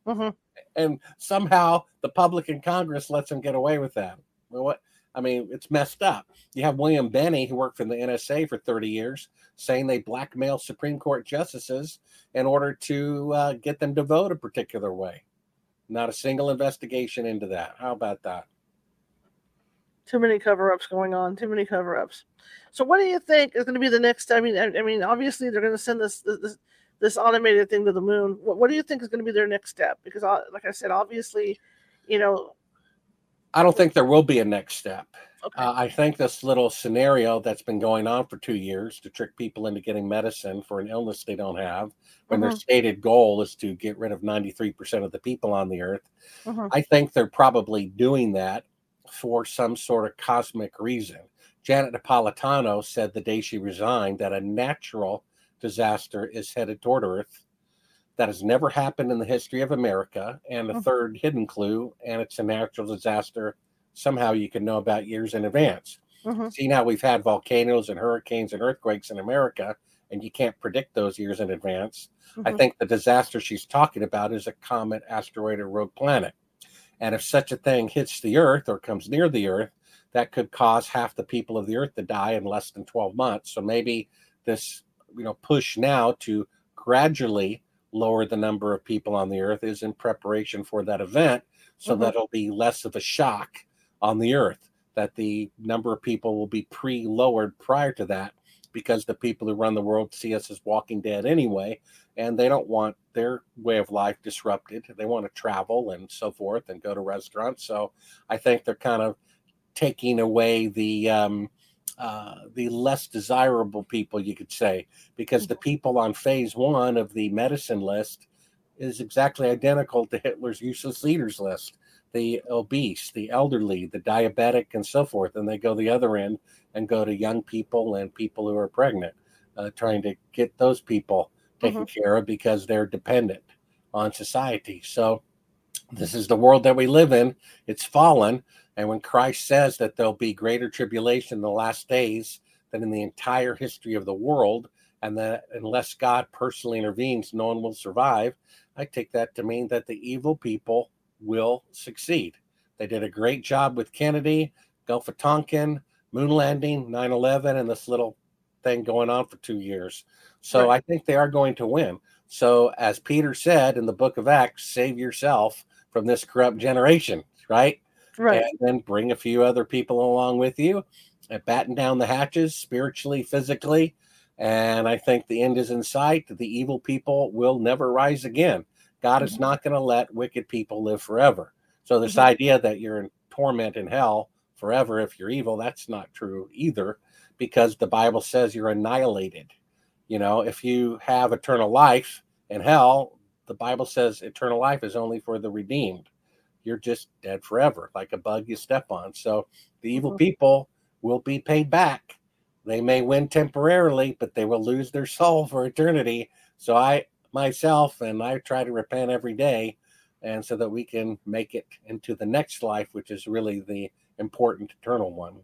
S1: Mhm.
S2: And somehow the public in Congress lets them get away with that. Well, what? I mean, it's messed up. You have William Binney, who worked for the NSA for 30 years, saying they blackmail Supreme Court justices in order to uh, get them to vote a particular way. Not a single investigation into that. How about that?
S1: Too many cover-ups going on. Too many cover-ups. So, what do you think is going to be the next? I mean, I, I mean, obviously they're going to send this, this this automated thing to the moon. What, what do you think is going to be their next step? Because, uh, like I said, obviously, you know.
S2: I don't think there will be a next step.
S1: Okay.
S2: Uh, I think this little scenario that's been going on for two years to trick people into getting medicine for an illness they don't have, when their
S1: Mhm.
S2: stated goal is to get rid of 93% of the people on the earth,
S1: Mhm.
S2: I think they're probably doing that for some sort of cosmic reason. Janet Napolitano said the day she resigned that a natural disaster is headed toward Earth. That has never happened in the history of America. And a
S1: Mhm.
S2: third hidden clue, and it's a natural disaster somehow you can know about years in advance.
S1: Mhm.
S2: See now we've had volcanoes and hurricanes and earthquakes in America, and you can't predict those years in advance. I
S1: Mhm.
S2: think the disaster she's talking about is a comet, asteroid, or rogue planet. And if such a thing hits the Earth or comes near the Earth, that could cause half the people of the Earth to die in less than 12 months. So maybe this, you know, push now to gradually lower the number of people on the Earth is in preparation for that event, so
S1: Mhm.
S2: that it'll be less of a shock on the Earth. That the number of people will be pre-lowered prior to that, because the people who run the world see us as walking dead anyway, and they don't want their way of life disrupted. They want to travel and so forth and go to restaurants. So I think they're kind of taking away the um, uh, the less desirable people, you could say, because the people on phase one of the medicine list is exactly identical to Hitler's useless eaters list. The obese, the elderly, the diabetic, and so forth. And they go the other end and go to young people and people who are pregnant, uh, trying to get those people taken care of because they're dependent on society. So, this is the world that we live in. It's fallen. And when Christ says that there'll be greater tribulation in the last days than in the entire history of the world, and that unless God personally intervenes, no one will survive, I take that to mean that the evil people will succeed. They did a great job with Kennedy, Gulf of Tonkin, moon landing, 9 11, and this little thing going on for two years. So
S1: Right.
S2: I think they are going to win. So, as Peter said in the book of Acts, save yourself from this corrupt generation, right?
S1: Right.
S2: And then bring a few other people along with you and batten down the hatches spiritually, physically. And I think the end is in sight. The evil people will never rise again. God is
S1: Mhm.
S2: not going to let wicked people live forever. So, this
S1: Mhm.
S2: idea that you're in torment in hell forever if you're evil, that's not true either, because the Bible says you're annihilated. You know, if you have eternal life in hell, the Bible says eternal life is only for the redeemed. You're just dead forever, like a bug you step on. So the evil
S1: Mhm.
S2: people will be paid back. They may win temporarily, but they will lose their soul for eternity. So I myself and I try to repent every day and so that we can make it into the next life, which is really the important eternal one.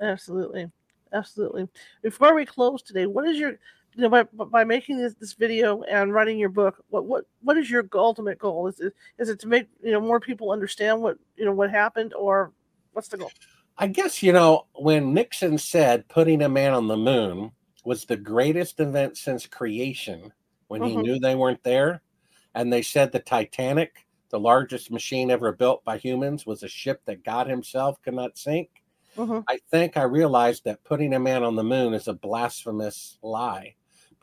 S1: Absolutely, absolutely. Before we close today, what is your, you know, by by making this this video and writing your book, what what what is your ultimate goal? Is it is it to make you know more people understand what you know what happened, or what's the goal?
S2: I guess, you know, when Nixon said putting a man on the moon was the greatest event since creation when he
S1: Mhm.
S2: knew they weren't there. And they said the Titanic, the largest machine ever built by humans, was a ship that God Himself could not sink.
S1: hmm
S2: I think I realized that putting a man on the moon is a blasphemous lie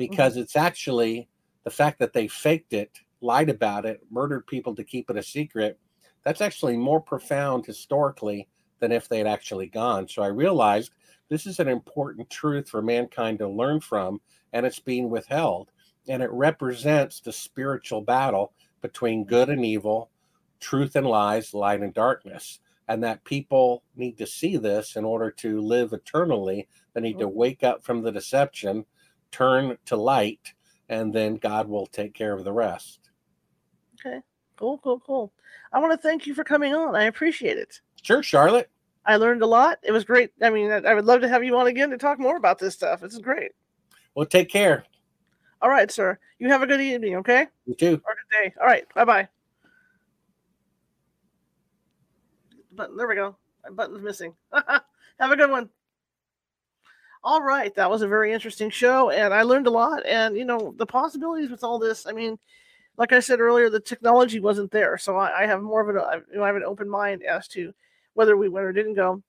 S2: Mm-hmm. because it's actually the fact that they faked it, lied about it, murdered people to keep it a secret. That's actually more profound historically than if they'd actually gone. So I realized this is an important truth for mankind to learn from, and it's being withheld. And it represents the spiritual battle between mm-hmm. good and evil, truth and lies, light and darkness and that people need to see this in order to live eternally. They need to mm-hmm. wake up from the deception, turn to light, and then God will take care of the rest. Okay.
S1: Cool, cool, cool. I want to thank you for coming on. I appreciate it.
S2: Sure, Charlotte.
S1: I learned a lot. It was great. I mean, I, would love to have you on again to talk more about this stuff. This is great.
S2: Well, take care.
S1: All right, sir. You have a good evening, okay?
S2: You too.
S1: Or a good day. All right. Bye bye. Button. There we go. My button's missing. have a good one. All right. That was a very interesting show, and I learned a lot. And, you know, the possibilities with all this, I mean, like I said earlier, the technology wasn't there. So I, I have more of an, you know, I have an open mind as to whether we went or didn't go.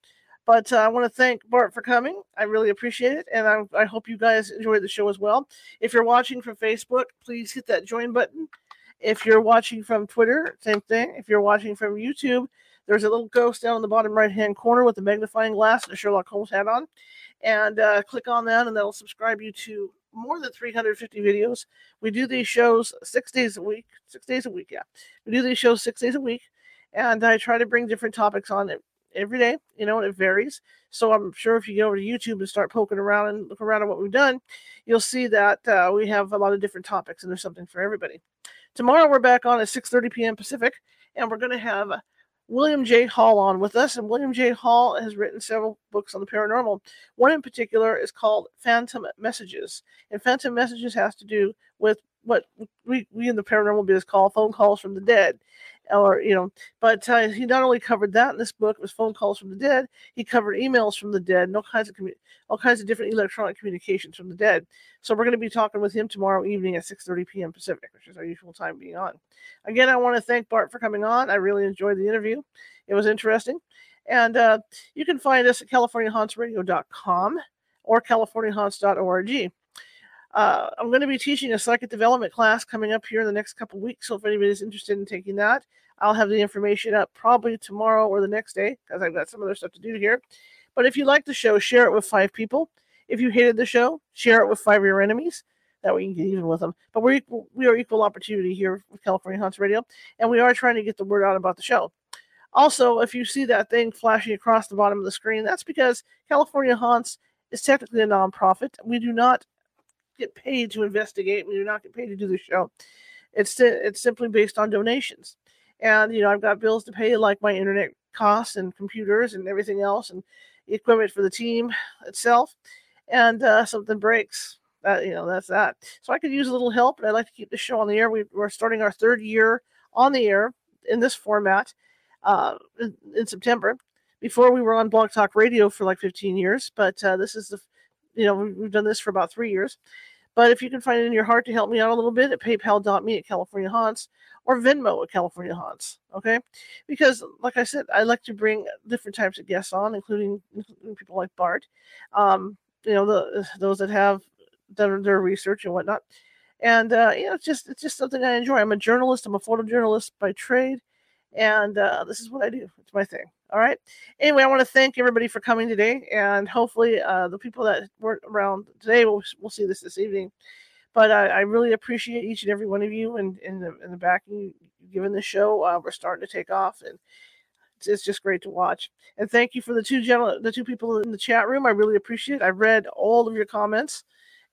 S1: But uh, I want to thank Bart for coming. I really appreciate it. And I, I hope you guys enjoyed the show as well. If you're watching from Facebook, please hit that join button. If you're watching from Twitter, same thing. If you're watching from YouTube, there's a little ghost down in the bottom right hand corner with a magnifying glass and a Sherlock Holmes hat on. And uh, click on that, and that'll subscribe you to more than 350 videos. We do these shows six days a week. Six days a week, yeah. We do these shows six days a week. And I try to bring different topics on it every day, you know, and it varies. So I'm sure if you go over to YouTube and start poking around and look around at what we've done, you'll see that uh, we have a lot of different topics and there's something for everybody. Tomorrow we're back on at 6:30 p.m. Pacific, and we're going to have William J. Hall on with us. And William J. Hall has written several books on the paranormal. One in particular is called Phantom Messages, and Phantom Messages has to do with what we, we in the paranormal business call phone calls from the dead or you know but uh, he not only covered that in this book it was phone calls from the dead he covered emails from the dead and all kinds of commu- all kinds of different electronic communications from the dead. So we're going to be talking with him tomorrow evening at 6.30 p.m pacific which is our usual time being on. Again i want to thank bart for coming on. I really enjoyed the interview. It was interesting. And uh, you can find us at californiahauntsradio.com or californiahaunts.org uh, I'm going to be teaching a psychic development class coming up here in the next couple weeks. So if anybody's interested in taking that, I'll have the information up probably tomorrow or the next day because I've got some other stuff to do here. But if you like the show, share it with five people. If you hated the show, share it with five of your enemies. That way you can get even with them. But we're equal, we are equal opportunity here with California Haunts Radio, and we are trying to get the word out about the show. Also, if you see that thing flashing across the bottom of the screen, that's because California Haunts is technically a nonprofit. We do not get paid to investigate. We do not get paid to do the show. It's it's simply based on donations, and you know I've got bills to pay like my internet costs and computers and everything else and equipment for the team itself. And uh, something breaks, that you know that's that. So I could use a little help, and I'd like to keep the show on the air. We, we're starting our third year on the air in this format uh, in, in September. Before we were on Blog Talk Radio for like 15 years, but uh, this is the you know, we've done this for about three years. But if you can find it in your heart to help me out a little bit at paypal.me at California Haunts or Venmo at California Haunts, okay? Because, like I said, I like to bring different types of guests on, including, including people like Bart, um, you know, the those that have done their research and whatnot. And uh, you know, it's just it's just something I enjoy. I'm a journalist. I'm a photojournalist by trade, and uh, this is what I do. It's my thing. All right. Anyway, I want to thank everybody for coming today, and hopefully, uh, the people that weren't around today will will see this this evening. But I, I really appreciate each and every one of you, and in the in the backing given the show. Uh, we're starting to take off, and it's, it's just great to watch. And thank you for the two gentle, the two people in the chat room. I really appreciate. it. I read all of your comments,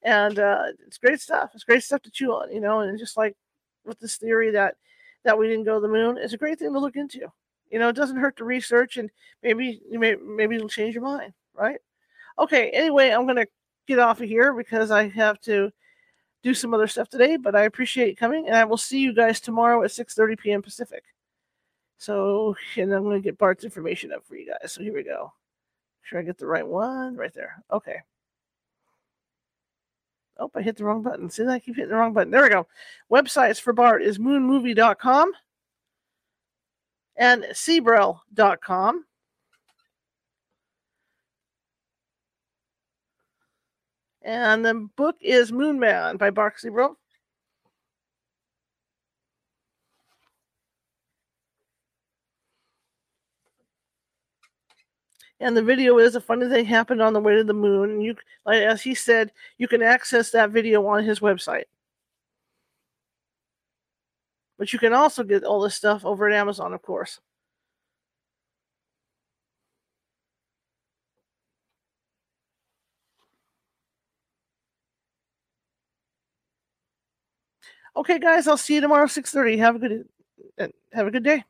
S1: and uh, it's great stuff. It's great stuff to chew on, you know. And just like with this theory that that we didn't go to the moon, it's a great thing to look into. You know, it doesn't hurt to research, and maybe you may maybe it'll change your mind, right? Okay. Anyway, I'm gonna get off of here because I have to do some other stuff today. But I appreciate coming, and I will see you guys tomorrow at 6:30 p.m. Pacific. So, and I'm gonna get Bart's information up for you guys. So here we go. Make sure I get the right one right there. Okay. Oh, I hit the wrong button. See, I keep hitting the wrong button. There we go. Websites for Bart is moonmovie.com and Sibrel.com. And the book is Moon Man by Bart Cebrel. and the video is a funny thing happened on the way to the moon you as he said you can access that video on his website but you can also get all this stuff over at amazon of course. Okay guys i'll see you tomorrow 6.30 have a good uh, have a good day